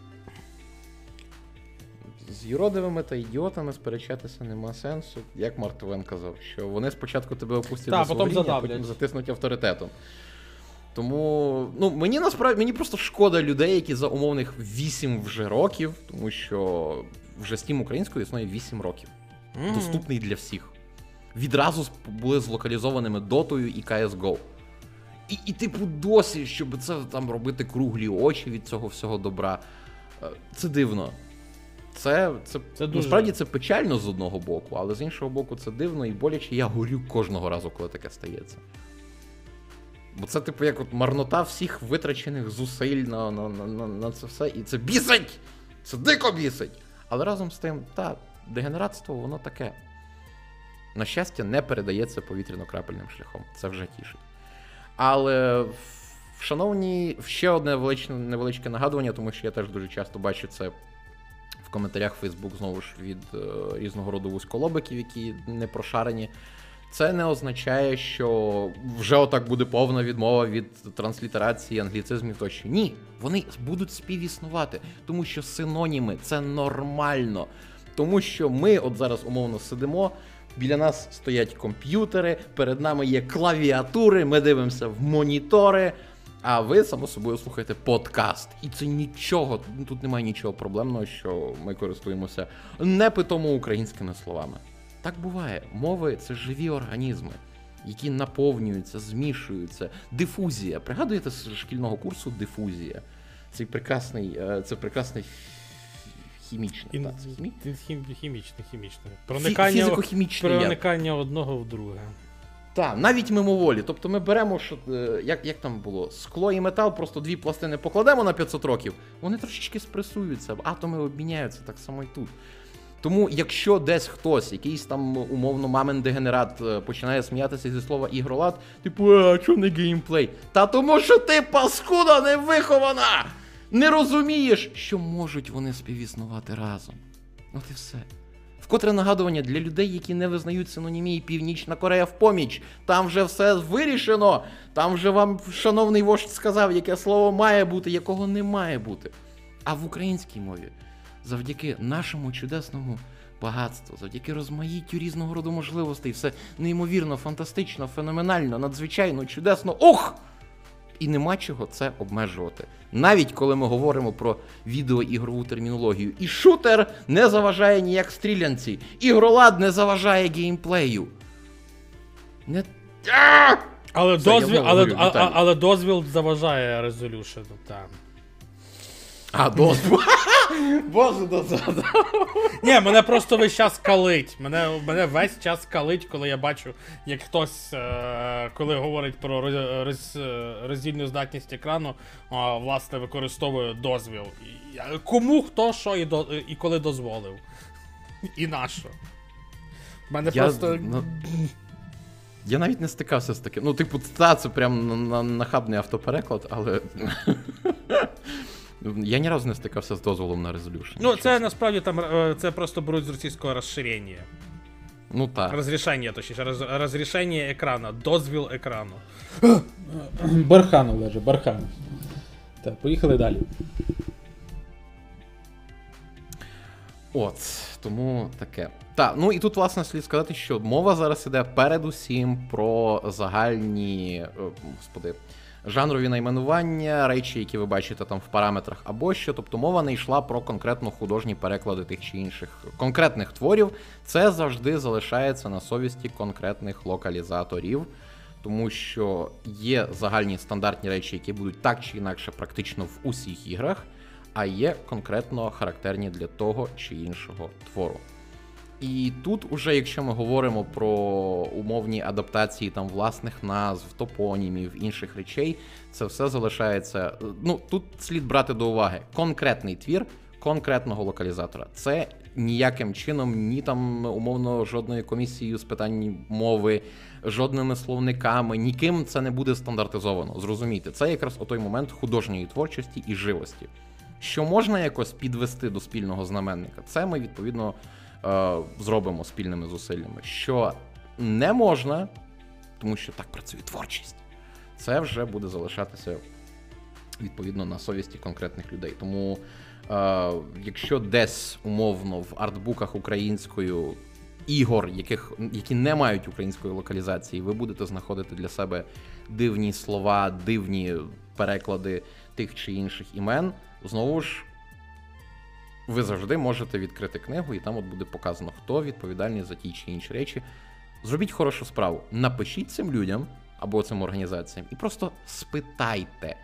З юродивими та ідіотами сперечатися нема сенсу. Як Марк Твен казав, що вони спочатку тебе опустять на свого рівня, а потім затиснуть авторитетом. Тому ну, мені насправді мені просто шкода людей, які за умовних 8 вже років, тому що вже Steam українською існує 8 років. Mm-hmm. Доступний для всіх. Відразу були злокалізованими дотою і CSGO. І, і, типу, досі, щоб це там робити круглі очі від цього всього добра. Е, це дивно. Це це, це дуже... насправді це печально з одного боку, але з іншого боку, це дивно і боляче. Я горю кожного разу, коли таке стається. Бо це, типу, як от марнота всіх витрачених зусиль на на, на, на це все. І це бісить! Це дико бісить! Але разом з тим, та, дегенератство, воно таке. На щастя, не передається повітряно-крапельним шляхом. Це вже тішить. Але, шановні, ще одне невеличке нагадування, тому що я теж дуже часто бачу це коментарях Facebook знову ж від е, різного роду вузьколобиків, які не прошарені. Це не означає, що вже отак буде повна відмова від транслітерації англіцизмів тощо. Ні, вони будуть співіснувати, тому що синоніми це нормально. Тому що ми от зараз умовно сидимо. Біля нас стоять комп'ютери, перед нами є клавіатури, ми дивимося в монітори. А ви, само собою, слухаєте подкаст. І це нічого, тут немає нічого проблемного, що ми користуємося непитомо українськими словами. Так буває. Мови це живі організми, які наповнюються, змішуються. Дифузія. Пригадуєте з шкільного курсу дифузія? Цей прекрасний, е, це прекрасний хімічний. Ін... Хімічний, хімічний. Проникання, проникання одного в друге. Так, навіть мимоволі. Тобто ми беремо, що, е, як як там було, скло і метал, просто дві пластини покладемо на 500 років, вони трошечки спресуються, атоми обміняються так само і тут. Тому, якщо десь хтось, якийсь там умовно мамин дегенерат, е, починає сміятися зі слова ігролад, типу, а чому не геймплей? Та тому що ти паскуда не вихована! Не розумієш, що можуть вони співіснувати разом. От і все. Вкотре нагадування для людей, які не визнають синонімії Північна Корея в поміч. Там вже все вирішено. Там вже вам шановний вождь сказав, яке слово має бути, якого не має бути. А в українській мові, завдяки нашому чудесному багатству, завдяки розмаїттю різного роду можливостей, все неймовірно, фантастично, феноменально, надзвичайно, чудесно. Ух! І нема чого це обмежувати. Навіть коли ми говоримо про відеоігрову термінологію. І шутер не заважає ніяк стрілянці. Ігролад не заважає геймплею. Не... Але дозвіл але, але, але дозвіл заважає резолюшену. А, дозвіл. Боже, дозаду. Ні, мене просто весь час калить. Мене мене весь час калить, коли я бачу, як хтось, е, коли говорить про роз, роздільну здатність екрану, власне, використовує дозвіл. Кому хто що і до, і коли дозволив. І на що. Мене я, просто. Ну... Я навіть не стикався з таким. Ну, типу, та, це прям на- на- нахабний автопереклад, але. Я ні разу не стикався з дозволом на resolution. Ну, це насправді там е, це просто беруть з російського розширення. Ну так. Розрішення, точніше, роз, розрішення екрана, дозвіл екрану. Бархан Олеже, бархан. Так, поїхали далі. От, тому таке. Так, ну і тут, власне, слід сказати, що мова зараз іде передусім про загальні, е, господи, жанрові найменування, речі, які ви бачите там в параметрах або що. Тобто мова не йшла про конкретно художні переклади тих чи інших конкретних творів. Це завжди залишається на совісті конкретних локалізаторів. Тому що є загальні стандартні речі, які будуть так чи інакше практично в усіх іграх, а є конкретно характерні для того чи іншого твору. І тут, уже якщо ми говоримо про умовні адаптації там власних назв, топонімів, інших речей, це все залишається. Ну тут слід брати до уваги конкретний твір конкретного локалізатора. Це ніяким чином, ні там умовно жодною комісією з питань мови, жодними словниками, ніким це не буде стандартизовано. Зрозумійте, це якраз отой момент художньої творчості і живості. Що можна якось підвести до спільного знаменника, це ми відповідно зробимо спільними зусиллями. Що не можна, тому що так працює творчість, це вже буде залишатися відповідно на совісті конкретних людей. Тому, е, якщо десь умовно в артбуках українською ігор, яких, які не мають української локалізації, ви будете знаходити для себе дивні слова, дивні переклади тих чи інших імен, знову ж. Ви завжди можете відкрити книгу, і там от буде показано, хто відповідальний за ті чи інші речі. Зробіть хорошу справу. Напишіть цим людям або цим організаціям і просто спитайте,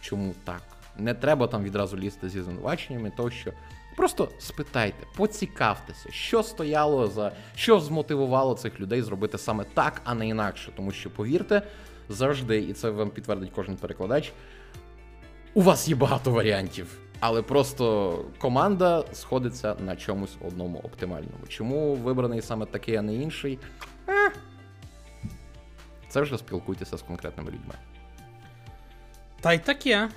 чому так. Не треба там відразу лізти зі звинуваченнями, тощо. Просто спитайте, поцікавтеся, що стояло за що змотивувало цих людей зробити саме так, а не інакше. Тому що, повірте, завжди, і це вам підтвердить кожен перекладач. У вас є багато варіантів, але просто команда сходиться на чомусь одному оптимальному. Чому вибраний саме такий, а не інший? Це вже спілкуйтеся з конкретними людьми. Та й таке.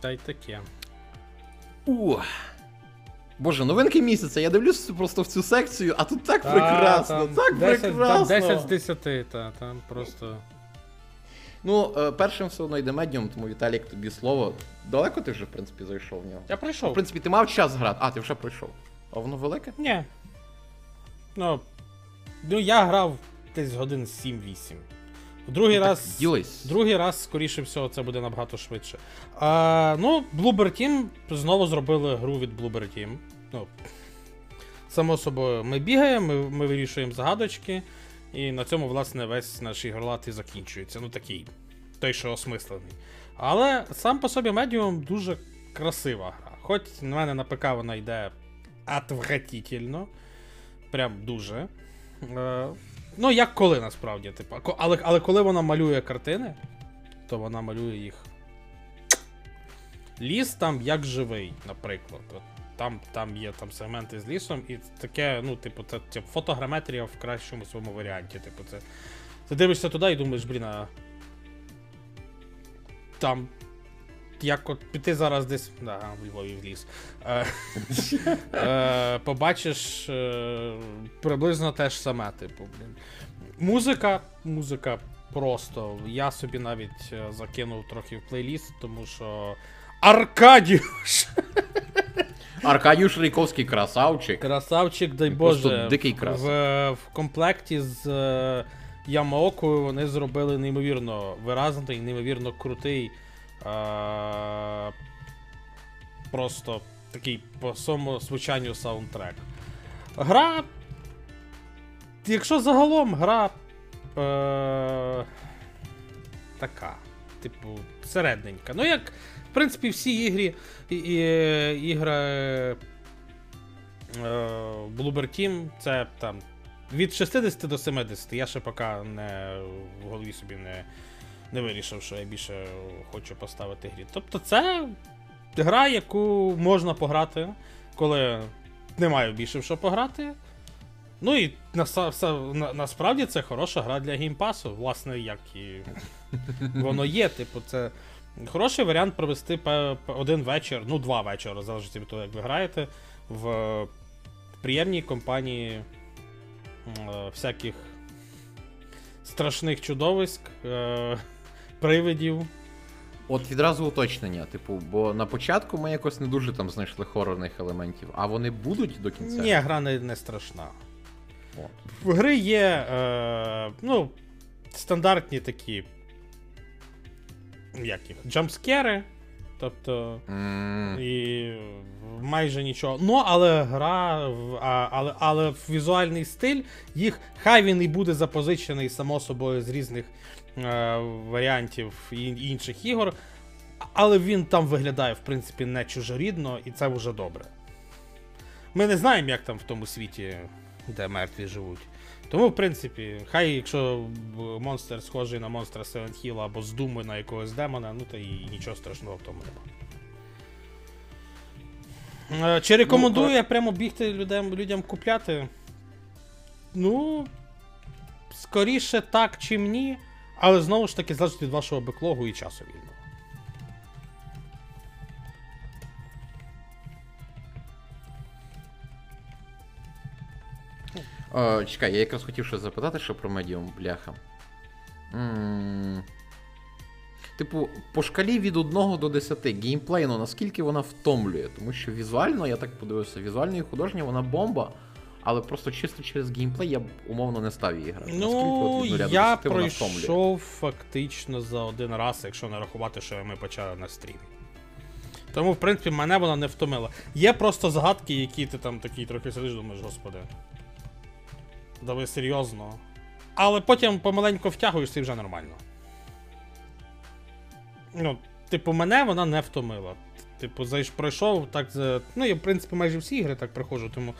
Та й таке. У. Боже, новинки місяця. Я дивлюся просто в цю секцію, а тут так Та, прекрасно, там так 10, прекрасно. Там 10 з 10, та, там просто. Ну, е, першим все одно йде медіум, тому Віталік, тобі слово. Далеко ти вже, в принципі, зайшов в нього. Я В прийшов. принципі, ти мав час грати. А, ти вже пройшов. А воно велике? Ні. Ну. Ну, я грав десь годин 7-8. В другий Ну, так раз. Ділись. Другий раз, скоріше всього, це буде набагато швидше. А, ну, Bloober Team знову зробили гру від Bloober Team. Ну, само собою, ми бігаємо, ми, ми вирішуємо загадочки, і на цьому, власне, весь наш ігролад і закінчується. Ну, такий, той, що осмислений. Але сам по собі Medium дуже красива гра. Хоч на мене на ПК вона йде отвратительно. Прям дуже. Е, ну, як коли насправді, типу. Але, але коли вона малює картини, то вона малює їх. Ліс там як живий, наприклад. От Там, там є там сегменти з лісом, і таке, ну, типу, це, це фотограметрія в кращому своєму варіанті. Типу, це. Ти дивишся туди і думаєш, блін, а. Там. Як от піти зараз десь. Да, в Львові в ліс. Е, е, побачиш е, приблизно те ж саме, типу, блін. Музика, музика просто. Я собі навіть закинув трохи в плейліст, тому що. Аркадіуш! Аркадіуш Рейковський красавчик. Красавчик, дай Просто Боже. дикий. В, в комплекті з е, Ямаокою вони зробили неймовірно виразний, неймовірно крутий. Е, просто такий по своєму звучанню саундтрек. Гра. Якщо загалом гра. Е, така. Типу, середненька. Ну, як, в принципі, всі ігри. І, і, ігри. Е, Bloober Team це там від 60 до 70. Я ще поки не в голові собі не, не вирішив, що я більше хочу поставити грі. Тобто це гра, яку можна пограти, коли немає більше в що пограти. Ну і на, на, насправді це хороша гра для геймпасу, власне, як і воно є. Типу, це хороший варіант провести один вечір, ну два вечора, залежить від того, як ви граєте, в приємній компанії е, всяких страшних чудовиськ, е, привидів. От відразу уточнення, типу, бо на початку ми якось не дуже там знайшли хорорних елементів, а вони будуть до кінця? Ні, гра не, не страшна. О. В гри є е, ну, стандартні такі. Як їх? Джампскери. Тобто. Mm. І майже нічого. Ну, але гра, але але візуальний стиль, їх хай він і буде запозичений, само собою, з різних е, варіантів і інших ігор. Але він там виглядає, в принципі, не чужорідно, і це вже добре. Ми не знаємо, як там в тому світі де мертві живуть. Тому, в принципі, хай, якщо монстр схожий на монстра Silent Hill або з думи на якогось демона, ну то і нічого страшного в тому нема. Е, чи рекомендую ну, я прямо бігти людям, людям купляти? Ну. Скоріше так, чим ні. Але знову ж таки залежить від вашого беклогу і часу вільного. О, Чекай, я якраз хотів щось запитати, що про медіум, бляха. Типу, по шкалі від 1 до 10 геймплейно, наскільки вона втомлює? Тому що візуально, я так подивився, візуально і художня вона бомба, але просто чисто через геймплей я б умовно не став її грати. Ну, я пройшов фактично за один раз, якщо не рахувати, що ми почали на стрімі. Тому, в принципі, мене вона не втомила. Є просто загадки, які ти там такий трохи сидиш, думаєш, господи. Давай серйозно. Але потім помаленько втягуєшся і вже нормально. Ну, типу, мене вона не втомила. Типу, зайш пройшов, так. Ну, я, в принципі, майже всі ігри так проходжу, тому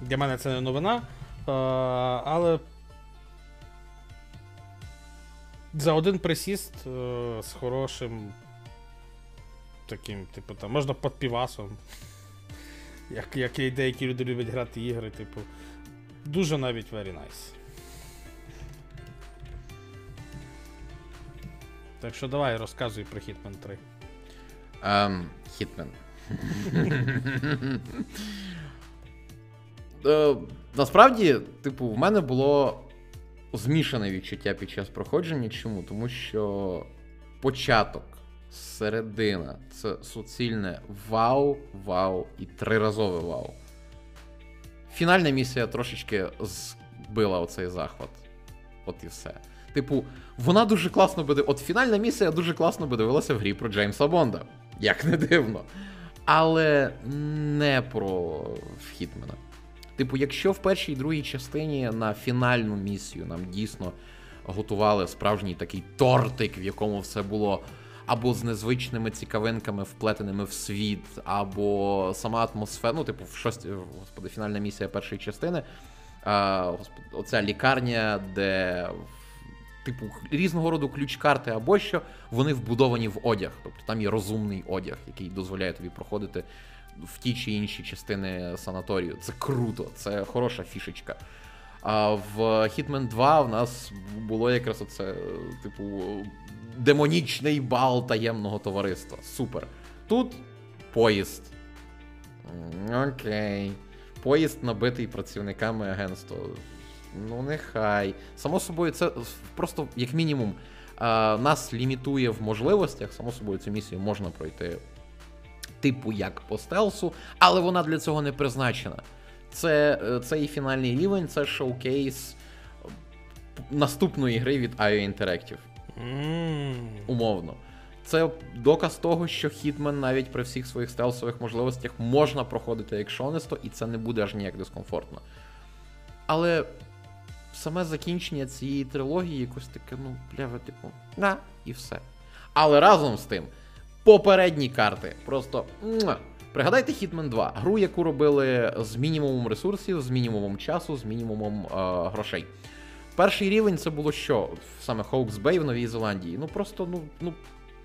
для мене це не новина. А, але. За один присіст а, е, з хорошим. Таким, типу, там, можна під півасом. Як як деякі люди люблять грати ігри, типу. Дуже навіть very nice. Так що давай розказуй про Hitman 3. Um, Hitman. uh, насправді, типу, в мене було змішане відчуття під час проходження. Чому? Тому що початок, середина це суцільне вау, вау і триразове вау. Фінальна місія трошечки збила оцей захват. От і все. Типу, вона дуже класно буде. От фінальна місія дуже класно би дивилася в грі про Джеймса Бонда. Як не дивно. Але не про Хітмена. Типу, якщо в першій і другій частині на фінальну місію нам дійсно готували справжній такий тортик, в якому все було або з незвичними цікавинками, вплетеними в світ, або сама атмосфера. Ну, типу, в шості, господи, фінальна місія першої частини. А, господи, Оця лікарня, де. Типу, різного роду ключ-карти або що, вони вбудовані в одяг. Тобто там є розумний одяг, який дозволяє тобі проходити в ті чи інші частини санаторію. Це круто, це хороша фішечка. А в Hitman 2 в нас було якраз оце, типу, демонічний бал таємного товариства. Супер. Тут поїзд. Окей. Поїзд набитий працівниками агентства. Ну, нехай. Само собою, це просто, як мінімум, нас лімітує в можливостях. Само собою, цю місію можна пройти, типу, як по стелсу, але вона для цього не призначена. Це е, цей фінальний рівень, це шоукейс наступної гри від IO Interactive. Умовно. Це доказ того, що Хітмен навіть при всіх своїх стелсових можливостях можна проходити як шонесто, і це не буде аж ніяк дискомфортно. Але саме закінчення цієї трилогії якось таке, ну, блява, типу, на, і все. Але разом з тим, попередні карти просто. Пригадайте Hitman 2, гру, яку робили з мінімумом ресурсів, з мінімумом часу, з мінімумом е, грошей. Перший рівень це було що? Саме Hawks Bay в Новій Зеландії. Ну просто ну, ну,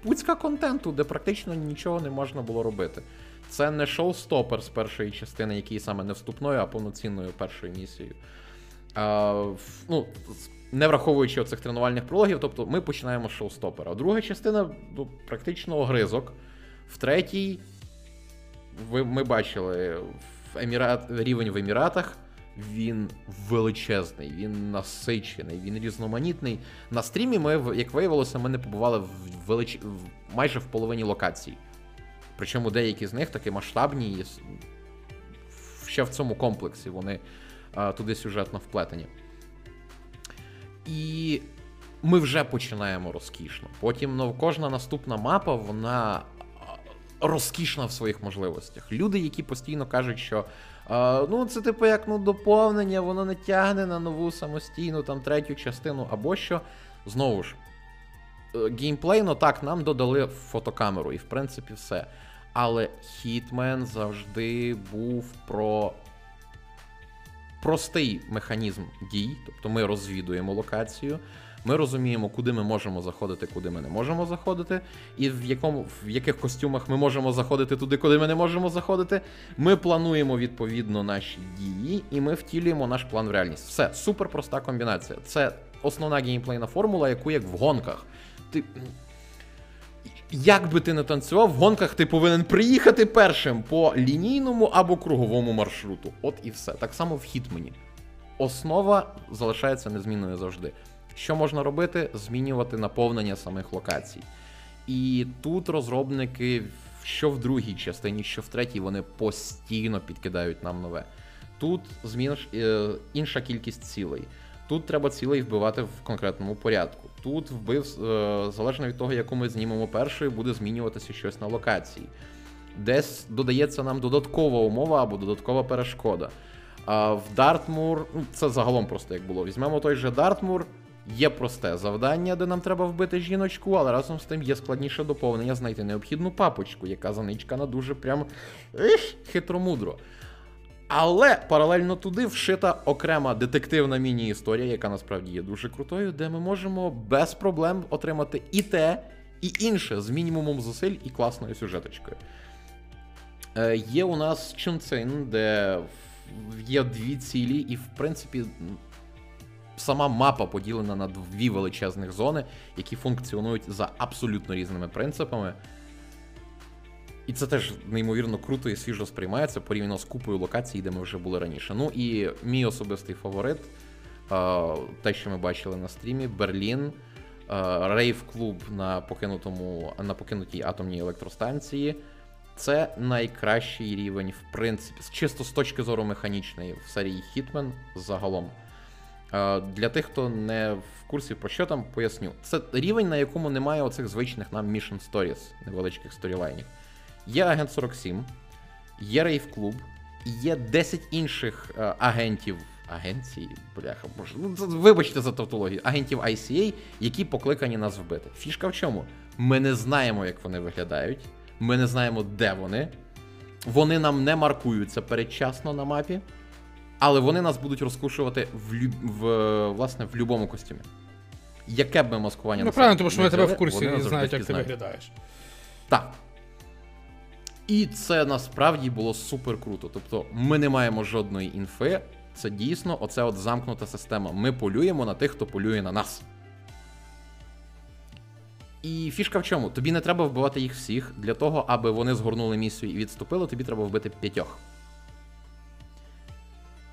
пуцька контенту, де практично нічого не можна було робити. Це не шоу-стопер з першої частини, який саме не вступною, а повноцінною першою місією. А, ну, Не враховуючи оцих тренувальних прологів, тобто ми починаємо з шоустопера. Друга частина ну, практично огризок. В третій, ви, ми бачили в Емірат, рівень в Еміратах. Він величезний, він насичений, він різноманітний. На стрімі ми, як виявилося, ми не побували в велич... майже в половині локацій. Причому деякі з них такі масштабні ще в цьому комплексі вони туди сюжетно вплетені. І ми вже починаємо розкішно. Потім ну, кожна наступна мапа, вона розкішна в своїх можливостях. Люди, які постійно кажуть, що ну це типу як ну, доповнення, воно не тягне на нову самостійну там третю частину або що. Знову ж, е, геймплейно так, нам додали фотокамеру, і в принципі все. Але Hitman завжди був про простий механізм дій, тобто ми розвідуємо локацію. Ми розуміємо, куди ми можемо заходити, куди ми не можемо заходити, і в якому в яких костюмах ми можемо заходити туди, куди ми не можемо заходити. Ми плануємо відповідно наші дії, і ми втілюємо наш план в реальність. Все, супер проста комбінація. Це основна геймплейна формула, яку як в гонках. Ти як би ти не танцював, в гонках ти повинен приїхати першим по лінійному або круговому маршруту. От і все. Так само в Хітмені. Основа залишається незмінною завжди. Що можна робити? Змінювати наповнення самих локацій. І тут розробники, що в другій частині, що в третій, вони постійно підкидають нам нове. Тут зміниш е, інша кількість цілей. Тут треба цілей вбивати в конкретному порядку. Тут вбив, е, залежно від того, яку ми знімемо першою, буде змінюватися щось на локації. Десь додається нам додаткова умова або додаткова перешкода. А в Дартмур, ну це загалом просто як було. Візьмемо той же Дартмур, є просте завдання, де нам треба вбити жіночку, але разом з тим є складніше доповнення знайти необхідну папочку, яка заничкана дуже прям хитромудро. Але паралельно туди вшита окрема детективна міні-історія, яка насправді є дуже крутою, де ми можемо без проблем отримати і те, і інше з мінімумом зусиль і класною сюжеточкою. Е, Є у нас Чунцин, де є дві цілі, і, в принципі, сама мапа поділена на дві величезних зони, які функціонують за абсолютно різними принципами. І це теж неймовірно круто і свіжо сприймається порівняно з купою локацій, де ми вже були раніше. Ну і мій особистий фаворит, те, що ми бачили на стрімі, Берлін, рейв-клуб на покинутому, на покинутій атомній електростанції. Це найкращий рівень, в принципі, чисто з точки зору механічної в серії Hitman загалом. Для тих, хто не в курсі про що там, поясню. Це рівень, на якому немає оцих звичних нам Mission Stories, невеличких сторілайнів. Є Агент 47, є Рейв Клуб, і є 10 інших е, агентів. Агенції, бляха, боже, ну вибачте за тавтологію, агентів ICA, які покликані нас вбити. Фішка в чому? Ми не знаємо, як вони виглядають, ми не знаємо, де вони. Вони нам не маркуються передчасно на мапі, але вони нас будуть розкушувати в, в власне в будь-якому костюмі. Яке б ми маскування Ну, правильно, тому що вони тебе в курсі і знають, як ти виглядаєш. Так. І це насправді було супер круто. Тобто ми не маємо жодної інфи. Це дійсно оце от замкнута система. Ми полюємо на тих, хто полює на нас. І фішка в чому? Тобі не треба вбивати їх всіх. Для того, аби вони згорнули місію і відступили, тобі треба вбити п'ятьох.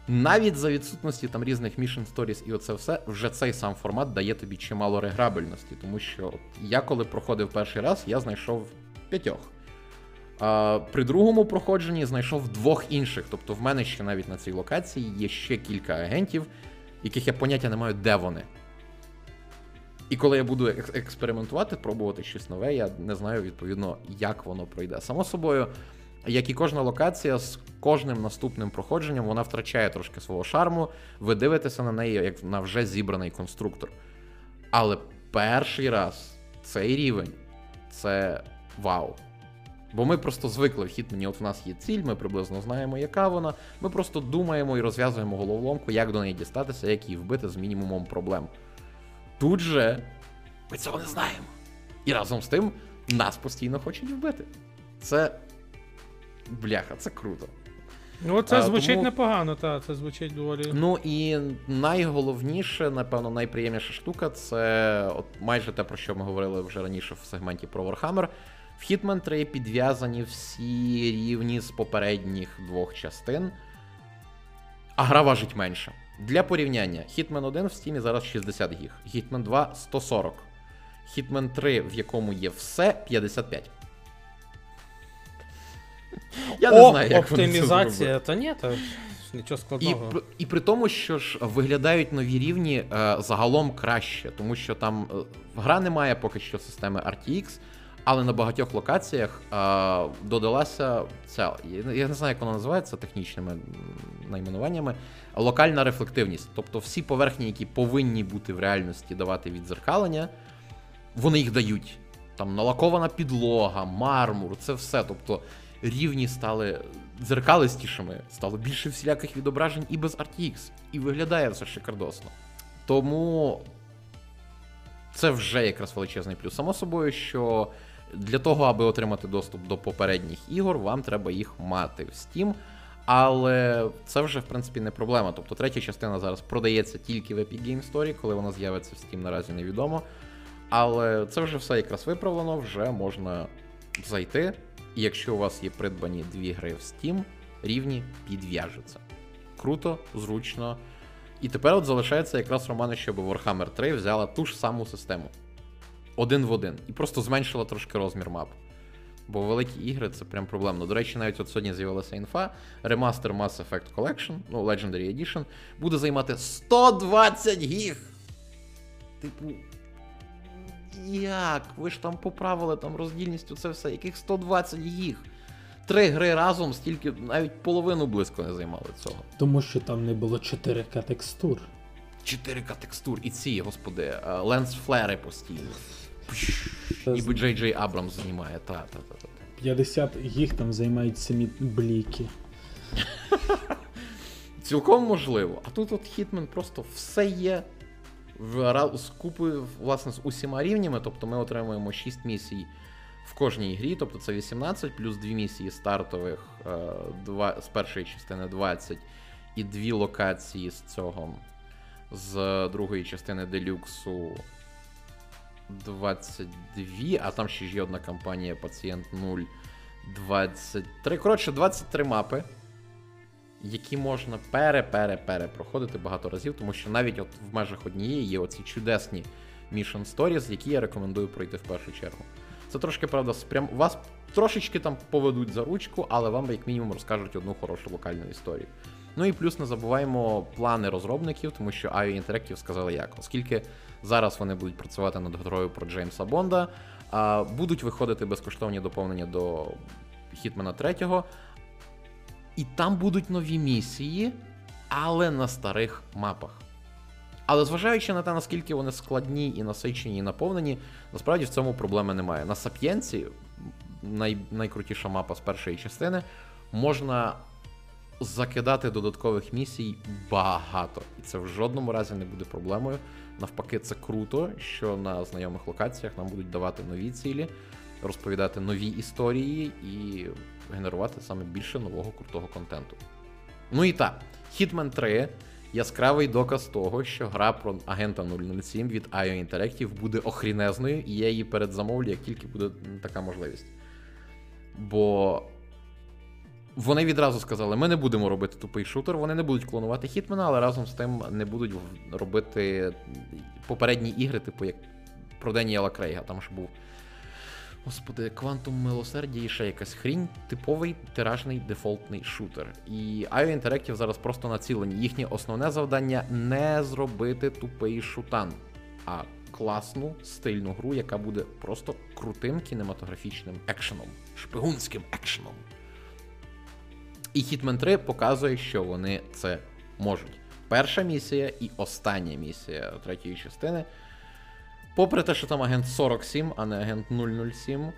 Навіть за відсутності там різних Mission Stories і оце все, вже цей сам формат дає тобі чимало реграбельності, тому що я коли проходив перший раз, я знайшов п'ятьох. А, При другому проходженні знайшов двох інших. Тобто в мене ще навіть на цій локації є ще кілька агентів, яких я поняття не маю, де вони. І коли я буду експериментувати, пробувати щось нове, я не знаю відповідно, як воно пройде. Само собою, як і кожна локація, з кожним наступним проходженням вона втрачає трошки свого шарму, ви дивитеся на неї як на вже зібраний конструктор. Але перший раз цей рівень це вау. Бо ми просто звикли в Хітмені, от в нас є ціль, ми приблизно знаємо, яка вона. Ми просто думаємо і розв'язуємо головоломку, як до неї дістатися, як її вбити з мінімумом проблем. Тут же ми цього не знаємо. І разом з тим нас постійно хочуть вбити. Це. Бляха, це круто. Ну, це звучить тому... непогано, так, це звучить доволі. Ну і найголовніше, напевно, найприємніша штука це от майже те, про що ми говорили вже раніше в сегменті про Warhammer. В Hitman 3 підв'язані всі рівні з попередніх двох частин, а гра важить менше. Для порівняння, Hitman 1 в Steam зараз 60 гіг, Hitman 2 140. Hitman 3, в якому є все, 55. Я не О, знаю, як оптимізація, вони це та ні, та нічого складного. І, і при тому, що ж виглядають нові рівні е, загалом краще, тому що там е, гра не має поки що системи RTX, але на багатьох локаціях е, додалася ця. Я не знаю, як вона називається технічними найменуваннями. Локальна рефлективність. Тобто всі поверхні, які повинні бути в реальності давати відзеркалення, вони їх дають. Там налакована підлога, мармур, це все. Тобто рівні стали дзеркалистішими, стало більше всіляких відображень і без RTX. І виглядає все шикардосно. Тому це вже якраз величезний плюс. Само собою, що для того, аби отримати доступ до попередніх ігор, вам треба їх мати в Steam. Але це вже, в принципі, не проблема. Тобто третя частина зараз продається тільки в Epic Game Store, коли вона з'явиться в Steam, наразі невідомо. Але це вже все якраз виправлено, вже можна зайти. І якщо у вас є придбані дві гри в Steam, рівні підв'яжуться. Круто, зручно. І тепер от залишається якраз Романе, щоб Warhammer 3 взяла ту ж саму систему. Один в один. І просто зменшила трошки розмір мап. Бо великі ігри це прям проблемно. До речі, навіть от сьогодні з'явилася інфа. Ремастер Mass Effect Collection, ну, Legendary Edition, буде займати 120 гіг. Типу. Як? Ви ж там поправили там роздільністю це все, яких 120 гіг. Три гри разом стільки, навіть половину близько не займали цього. Тому що там не було 4К текстур. 4К текстур. І ці, господи, ленс флери постійно. Ніби Джей Джей Абрамс знімає. Та, та, та, та. 50 гіг там займають самі бліки. Цілком можливо. А тут от Хітмен просто все є з власне, з усіма рівнями. Тобто ми отримуємо 6 місій в кожній грі, тобто це 18, плюс 2 місії стартових 2, е, з першої частини 20 і дві локації з цього, з другої частини делюксу 22, а там ще ж є одна кампанія Пацієнт 0. 23. Коротше, 23 мапи, які можна пере-пере-пере проходити багато разів, тому що навіть от в межах однієї є оці чудесні Mission Stories, які я рекомендую пройти в першу чергу. Це трошки, правда, прям вас трошечки там поведуть за ручку, але вам, як мінімум, розкажуть одну хорошу локальну історію. Ну і плюс не забуваємо плани розробників, тому що IO Interactive сказали як, оскільки зараз вони будуть працювати над грою про Джеймса Бонда, будуть виходити безкоштовні доповнення до Хітмена 3, і там будуть нові місії, але на старих мапах. Але зважаючи на те, наскільки вони складні і насичені, і наповнені, насправді в цьому проблеми немає. На Сап'єнці, най, найкрутіша мапа з першої частини, можна закидати додаткових місій багато. І це в жодному разі не буде проблемою. Навпаки, це круто, що на знайомих локаціях нам будуть давати нові цілі, розповідати нові історії і генерувати саме більше нового крутого контенту. Ну і так, Hitman 3 яскравий доказ того, що гра про агента 007 від IO Interactive буде охрінезною, і я її передзамовлю, як тільки буде така можливість. Бо вони відразу сказали, ми не будемо робити тупий шутер, вони не будуть клонувати Хітмена, але разом з тим не будуть робити попередні ігри, типу як про Деніела Крейга. Там ж був. Господи, Quantum милосердя і ще якась хрінь, типовий тиражний дефолтний шутер. І IO Interactive зараз просто націлені. Їхнє основне завдання не зробити тупий шутан, а класну стильну гру, яка буде просто крутим кінематографічним екшеном, шпигунським екшеном. І Hitman 3 показує, що вони це можуть. Перша місія і остання місія третьої частини. Попри те, що там агент 47, а не агент 007,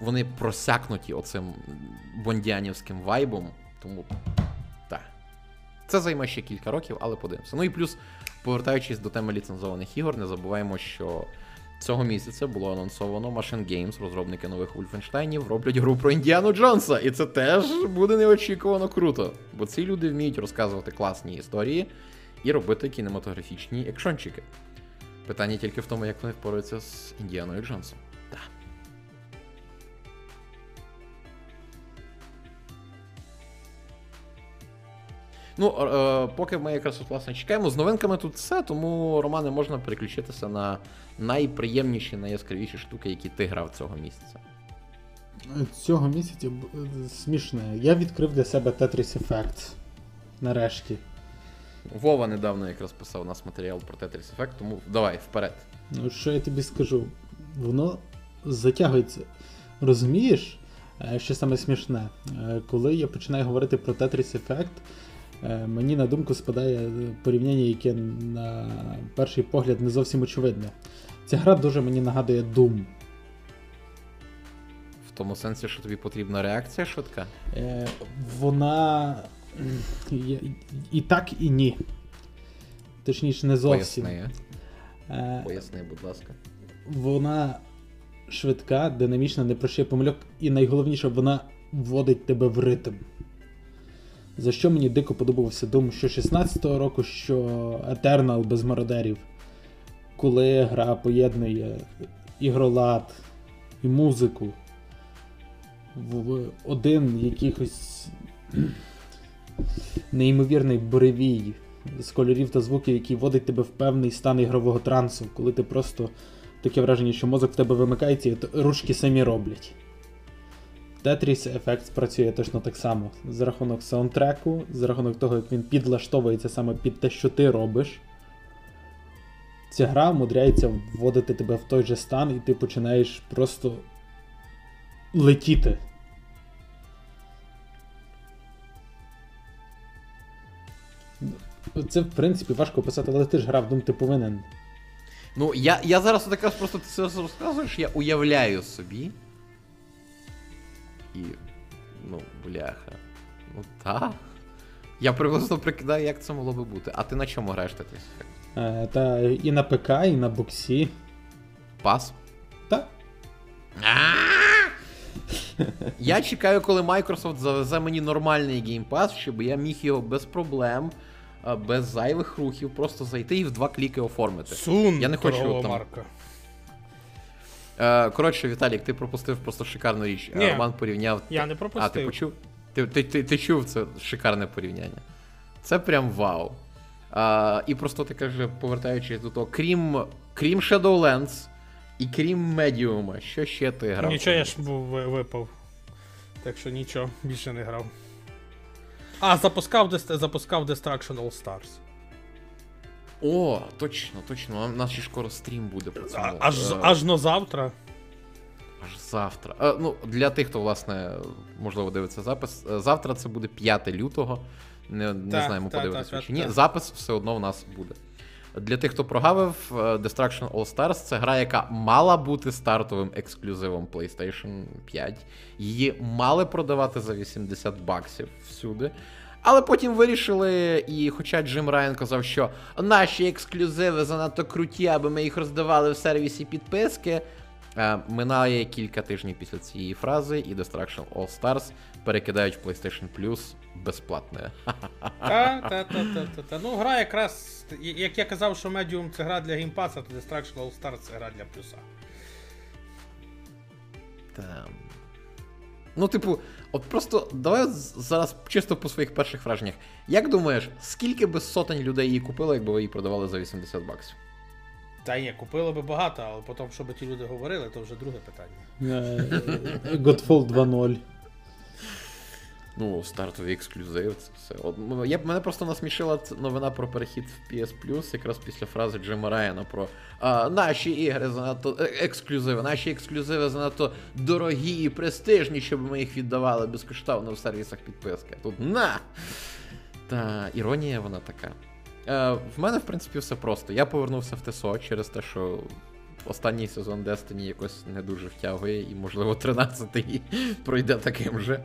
вони просякнуті оцим бондіанівським вайбом. Тому так. Це займе ще кілька років, але подивимося. Ну і плюс, повертаючись до теми ліцензованих ігор, не забуваємо, що Цього місяця було анонсовано Machine Games, розробники нових Ульфенштайнів, роблять гру про Індіану Джонса. І це теж буде неочікувано круто. Бо ці люди вміють розказувати класні історії і робити кінематографічні екшончики. Питання тільки в тому, як вони впораються з Індіаною Джонсом. Так. Ну, е, поки ми якраз от, власне чекаємо, з новинками тут все, тому, Романе, можна переключитися на найприємніші, найяскравіші штуки, які ти грав цього місяця. Цього місяця е, смішне. Я відкрив для себе Tetris Effect. Нарешті. Вова недавно якраз писав у нас матеріал про Tetris Effect, тому давай вперед. Ну, що я тобі скажу? Воно затягується. Розумієш, е, що саме смішне? Е, Коли я починаю говорити про Tetris Effect, е, мені на думку спадає порівняння, яке на перший погляд не зовсім очевидне. Ця гра дуже мені нагадує Doom. В тому сенсі, що тобі потрібна реакція швидка. Вона і так, і ні. Точніше, не зовсім. Поясни, Е, поясни, будь ласка. Вона швидка, динамічна, не прощає помильок, і найголовніше, вона вводить тебе в ритм. За що мені дико подобався Doom що 16-го року, що Eternal без мародерів. Коли гра поєднує ігролад і музику в в один якихось неймовірний буревій з кольорів та звуків, який вводить тебе в певний стан ігрового трансу, коли ти просто таке враження, що мозок в тебе вимикається, і ручки самі роблять. Tetris Effect працює точно так само. За рахунок саундтреку, за рахунок того, як він підлаштовується саме під те, що ти робиш. Ця гра вмудряється вводити тебе в той же стан, і ти починаєш просто летіти. Це, в принципі, важко описати, але ти ж грав, Doom, ти повинен. Ну, я, я зараз якраз просто ти це розказуєш, я уявляю собі. І. Ну, бляха. Ну та. Я приблизно прикидаю, як це могло би бути. А ти на чому граєш Tetris Effect? Е, Та і на ПК, і на боксі. Пас? Та. Я чекаю, коли Microsoft завезе мені нормальний Pass, щоб я міг його без проблем, без зайвих рухів, просто зайти і в два кліки оформити. Сун, Я не хочу там- марка. Е, коротше, Віталік, ти пропустив просто шикарну річ. Ні. Е, Роман порівняв. Я не А, ти почув? Ти, ти, ти, ти чув це шикарне порівняння. Це прям вау. А, і просто ти каже, повертаючись до того, крім, крім Shadowlands і крім Medium, що ще ти грав? Нічого я ж був випав. Так що нічого, більше не грав. А, запускав, запускав Destruction All Stars. О, точно, точно. У нас ще скоро стрім буде про це. Аж, аж на завтра. Аж завтра. А, ну, для тих, хто, власне, можливо, дивиться запис. е, Завтра це буде 5 лютого. Не, не знаємо, подивитися чи ні. так. Запис все одно в нас буде. Для тих, хто прогавив, е, Destruction All Stars це гра, яка мала бути стартовим ексклюзивом PlayStation 5. Її мали продавати за 80 баксів всюди. Але потім вирішили, і хоча Джим Райан казав, що наші ексклюзиви занадто круті, аби ми їх роздавали в сервісі підписки. Е, Минає кілька тижнів після цієї фрази, і Destruction All Stars перекидають в PlayStation Plus безплатне. Та, та, та, та, та, та. Ну, гра якраз. Як я казав, що Medium це гра для геймпаса, то Destruction All Stars це гра для плюса. Там. Ну, типу, от просто давай зараз чисто по своїх перших враженнях. Як думаєш, скільки би сотень людей її купили, якби ви її продавали за 80 баксів? Та ні, купили би багато, але потім, щоб ті люди говорили, то вже друге питання. Е, Godfall 2.0. Ну, стартовий ексклюзив, це все. От, я, мене просто насмішила новина про перехід в PS Plus, якраз після фрази Джима Райана про а, наші ігри занадто е, ексклюзиви, наші ексклюзиви занадто дорогі і престижні, щоб ми їх віддавали безкоштовно в сервісах підписки. Тут на! Та іронія вона така. Е, в мене, в принципі, все просто. Я повернувся в ТСО через те, що останній сезон Destiny якось не дуже втягує, і, можливо, 13-й пройде таким же.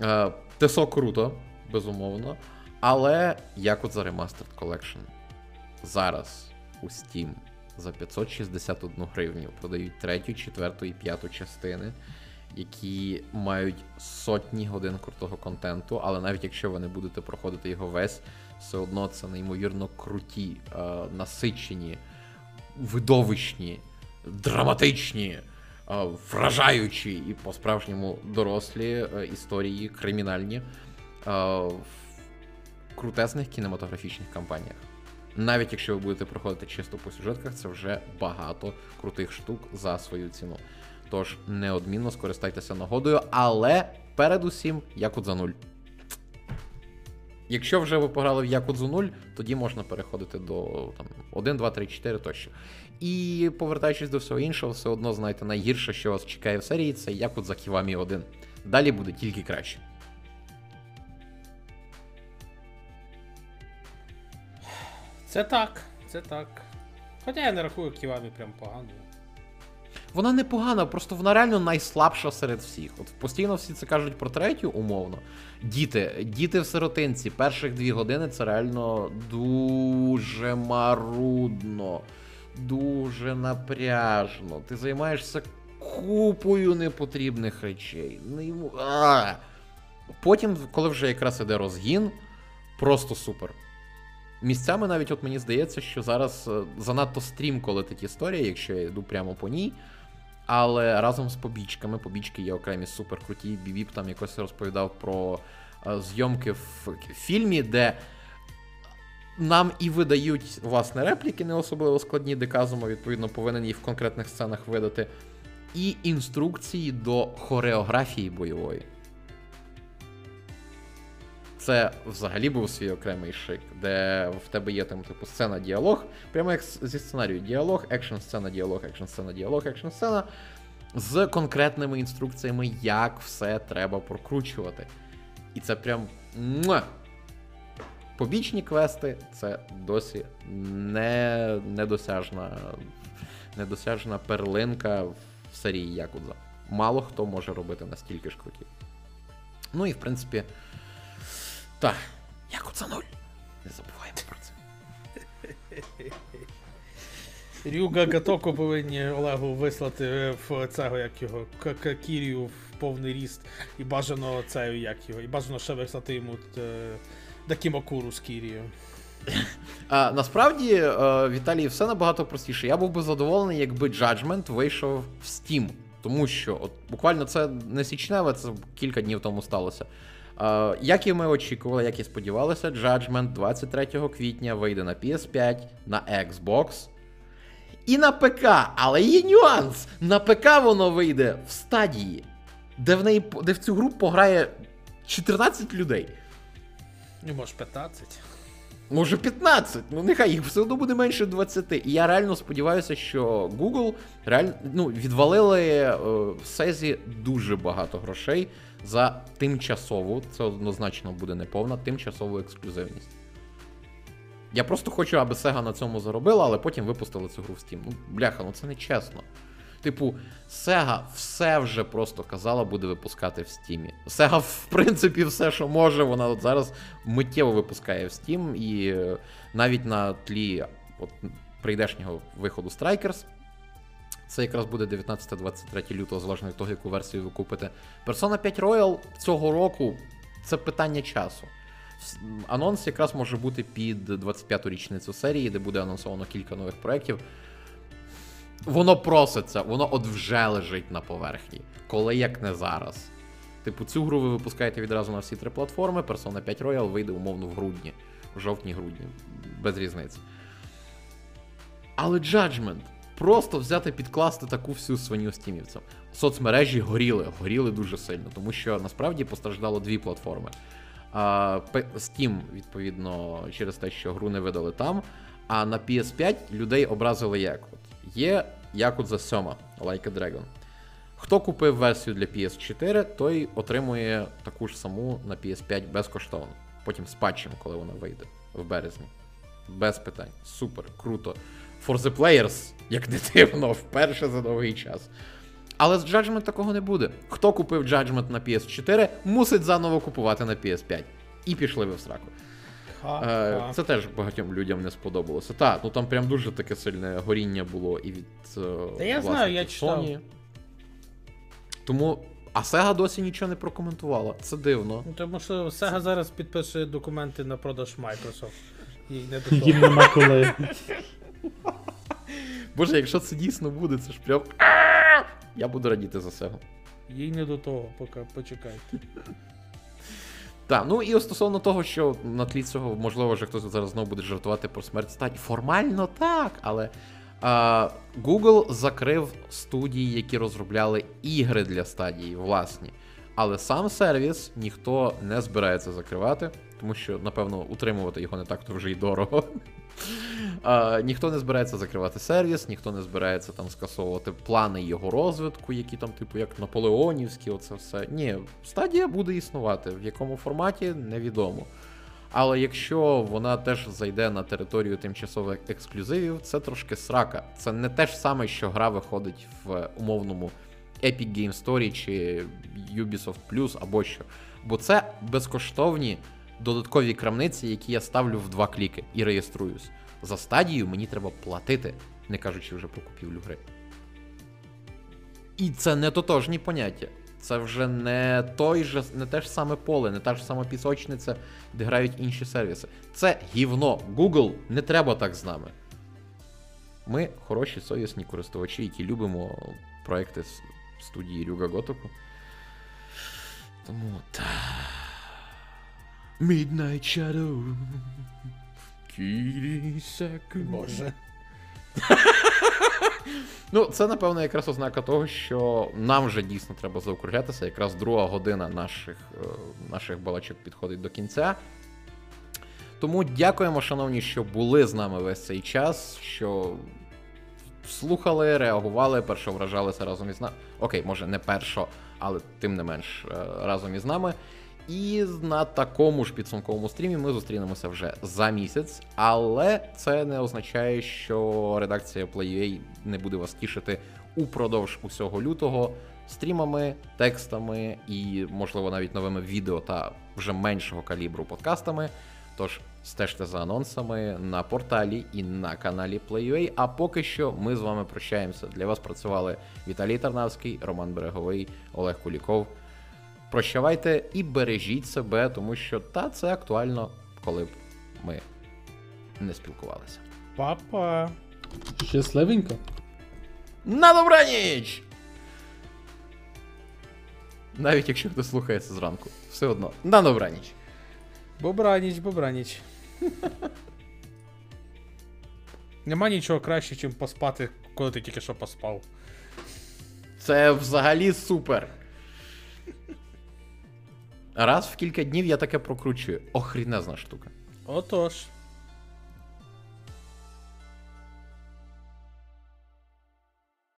Е, ТСО круто, безумовно. Але як от за Remastered Collection зараз у Steam за 561 гривню. Продають третю, четверту і п'яту частини, які мають сотні годин крутого контенту, але навіть якщо ви не будете проходити його весь, все одно це неймовірно круті, е, насичені, видовищні, драматичні. е, Вражаючі і по-справжньому дорослі е, історії кримінальні в крутезних кінематографічних кампаніях. Навіть якщо ви будете проходити чисто по сюжетках, це вже багато крутих штук за свою ціну. Тож неодмінно скористайтеся нагодою, але передусім Якудза 0. Якщо вже ви пограли в Якудзу 0, тоді можна переходити до там, 1, 2, 3, 4 тощо. І повертаючись до всього іншого, все одно знаєте, найгірше, що вас чекає в серії, це Якудза Ківамі 1. Далі буде тільки краще. Це так, це так. Хоча я не рахую Ківамі прям поганою. Вона непогана, просто вона реально найслабша серед всіх. От постійно всі це кажуть про третю, умовно. Діти, діти в сиротинці, перших дві години це реально дуже марудно, дуже напряжно. Ти займаєшся купою непотрібних речей. Потім, коли вже якраз іде розгін, просто супер. Місцями навіть от мені здається, що зараз е, занадто стрімко летить історія, якщо я йду прямо по ній. Але разом з побічками, побічки є окремі супер круті. Бібіп там якось розповідав про е, зйомки в фільмі, де нам і видають власне репліки, не особливо складні, де казумо, відповідно, повинен їх в конкретних сценах видати. І інструкції до хореографії бойової. Це взагалі був свій окремий шик, де в тебе є там, типу, сцена діалог, прямо як зі сценарію діалог, екшн сцена, діалог, екшн сцена, діалог, екшн сцена, з конкретними інструкціями, як все треба прокручувати. І це прям. муа! Побічні квести це досі не, недосяжна, недосяжна перлинка в серії Якудза. Мало хто може робити настільки ж круті. Ну і в принципі. Так, Якудза 0. Не забуваємо про це. Рюга Гатоко повинні Олегу вислати е, в цього, як його, Кірію в повний ріст. І бажано цею, як його. І бажано ще вислати йому е, Дакімакуру з Кірією. А, насправді, е, Віталій, все набагато простіше. Я був би задоволений, якби Judgment вийшов в Steam. Тому що от буквально це не січневе, це кілька днів тому сталося. Як і ми очікували, як і сподівалися, Judgment 23 квітня вийде на PS5, на Xbox і на ПК. Але є нюанс! На ПК воно вийде в стадії, де в неї де в цю гру пограє 14 людей. Ну, може, 15. Може 15, ну нехай їх все одно буде менше 20. І я реально сподіваюся, що Google реально ну, відвалили е, в Сезі дуже багато грошей за тимчасову, це однозначно буде неповна, тимчасову ексклюзивність. Я просто хочу, аби Sega на цьому заробила, але потім випустили цю гру в Steam. Ну, бляха, ну це не чесно. Типу, Sega все вже просто казала, буде випускати в Steam. Sega, в принципі, все, що може, вона от зараз миттєво випускає в Steam, і е, навіть на тлі от, прийдешнього виходу Strikers. Це якраз буде 19-23 лютого, залежно від того, яку версію ви купите. Persona 5 Royal цього року це питання часу. Анонс якраз може бути під 25-ту річницю серії, де буде анонсовано кілька нових проєктів. Воно проситься, воно от вже лежить на поверхні. Коли як не зараз. Типу, цю гру ви випускаєте відразу на всі три платформи. Persona 5 Royal вийде умовно в грудні, в жовтні-грудні, без різниці. Але Judgment просто взяти підкласти таку всю свиню стімівцям. Соцмережі горіли, горіли дуже сильно, тому що насправді постраждало дві платформи. Steam, відповідно, через те, що гру не видали там. А на PS5 людей образили як? От є Yakuza 7, Like a Dragon. Хто купив версію для PS4, той отримує таку ж саму на PS5 безкоштовно. Потім з патчем, коли вона вийде в березні. Без питань. Супер, круто. For the players, як не дивно, вперше за довгий час. Але з Judgment такого не буде. Хто купив Judgment на PS4, мусить заново купувати на PS5. І пішли ви в сраку. Е, Це теж багатьом людям не сподобалося. Так, ну там прям дуже таке сильне горіння було і від. е, Та я знаю, я читав. Sony. Тому. А Sega досі нічого не прокоментувала. Це дивно. Ну, тому що Sega зараз підписує документи на продаж Microsoft. Їй не до Їм нема коли. Боже, якщо це дійсно буде, це ж прям. Я буду радіти за Sega. Їй не до того, поки почекайте. Так, ну і стосовно того, що на тлі цього, можливо, вже хтось зараз знову буде жартувати про смерть стадії. Формально так, але а, Google закрив студії, які розробляли ігри для стадії, власні. Але сам сервіс ніхто не збирається закривати, тому що, напевно, утримувати його не так то вже й дорого. А, ніхто не збирається закривати сервіс, ніхто не збирається там скасовувати плани його розвитку, які там, типу, як наполеонівські, оце все. Ні, стадія буде існувати. В якому форматі невідомо. Але якщо вона теж зайде на територію тимчасових ексклюзивів, це трошки срака. Це не те ж саме, що гра виходить в умовному Epic Game Story чи Ubisoft Plus або що. Бо це безкоштовні додаткові крамниці, які я ставлю в два кліки і реєструюсь. За стадію мені треба платити, не кажучи вже про купівлю гри. І це не тотожні поняття. Це вже не той же, не те ж саме поле, не та ж сама пісочниця, де грають інші сервіси. Це гівно. Google, не треба так з нами. Ми хороші совісні користувачі, які любимо проекти студії Рюга Готоку. Тому та. Midnight Shadow. Кірісаку. Боже. Ну, це, напевно, якраз ознака того, що нам вже дійсно треба заокруглятися. Якраз друга година наших, е, наших балачок підходить до кінця. Тому дякуємо, шановні, що були з нами весь цей час, що слухали, реагували, першо вражалися разом із нами. Окей, може, не першо, але тим не менш е, разом із нами. І на такому ж підсумковому стрімі ми зустрінемося вже за місяць, але це не означає, що редакція PlayUA не буде вас тішити упродовж усього лютого стрімами, текстами і, можливо, навіть новими відео та вже меншого калібру подкастами. Тож стежте за анонсами на порталі і на каналі PlayUA. А поки що ми з вами прощаємося. Для вас працювали Віталій Тарнавський, Роман Береговий, Олег Куліков. Прощавайте і бережіть себе, тому що та це актуально, коли б ми не спілкувалися. Папа. Щасливенько. На добраніч! Навіть якщо хто слухає це зранку, все одно. На добраніч! Бобраніч, бобраніч. Нема нічого краще, ніж поспати, коли ти тільки що поспав. Це взагалі супер. Раз в кілька днів я таке прокручую. Охрінезна штука. Отож.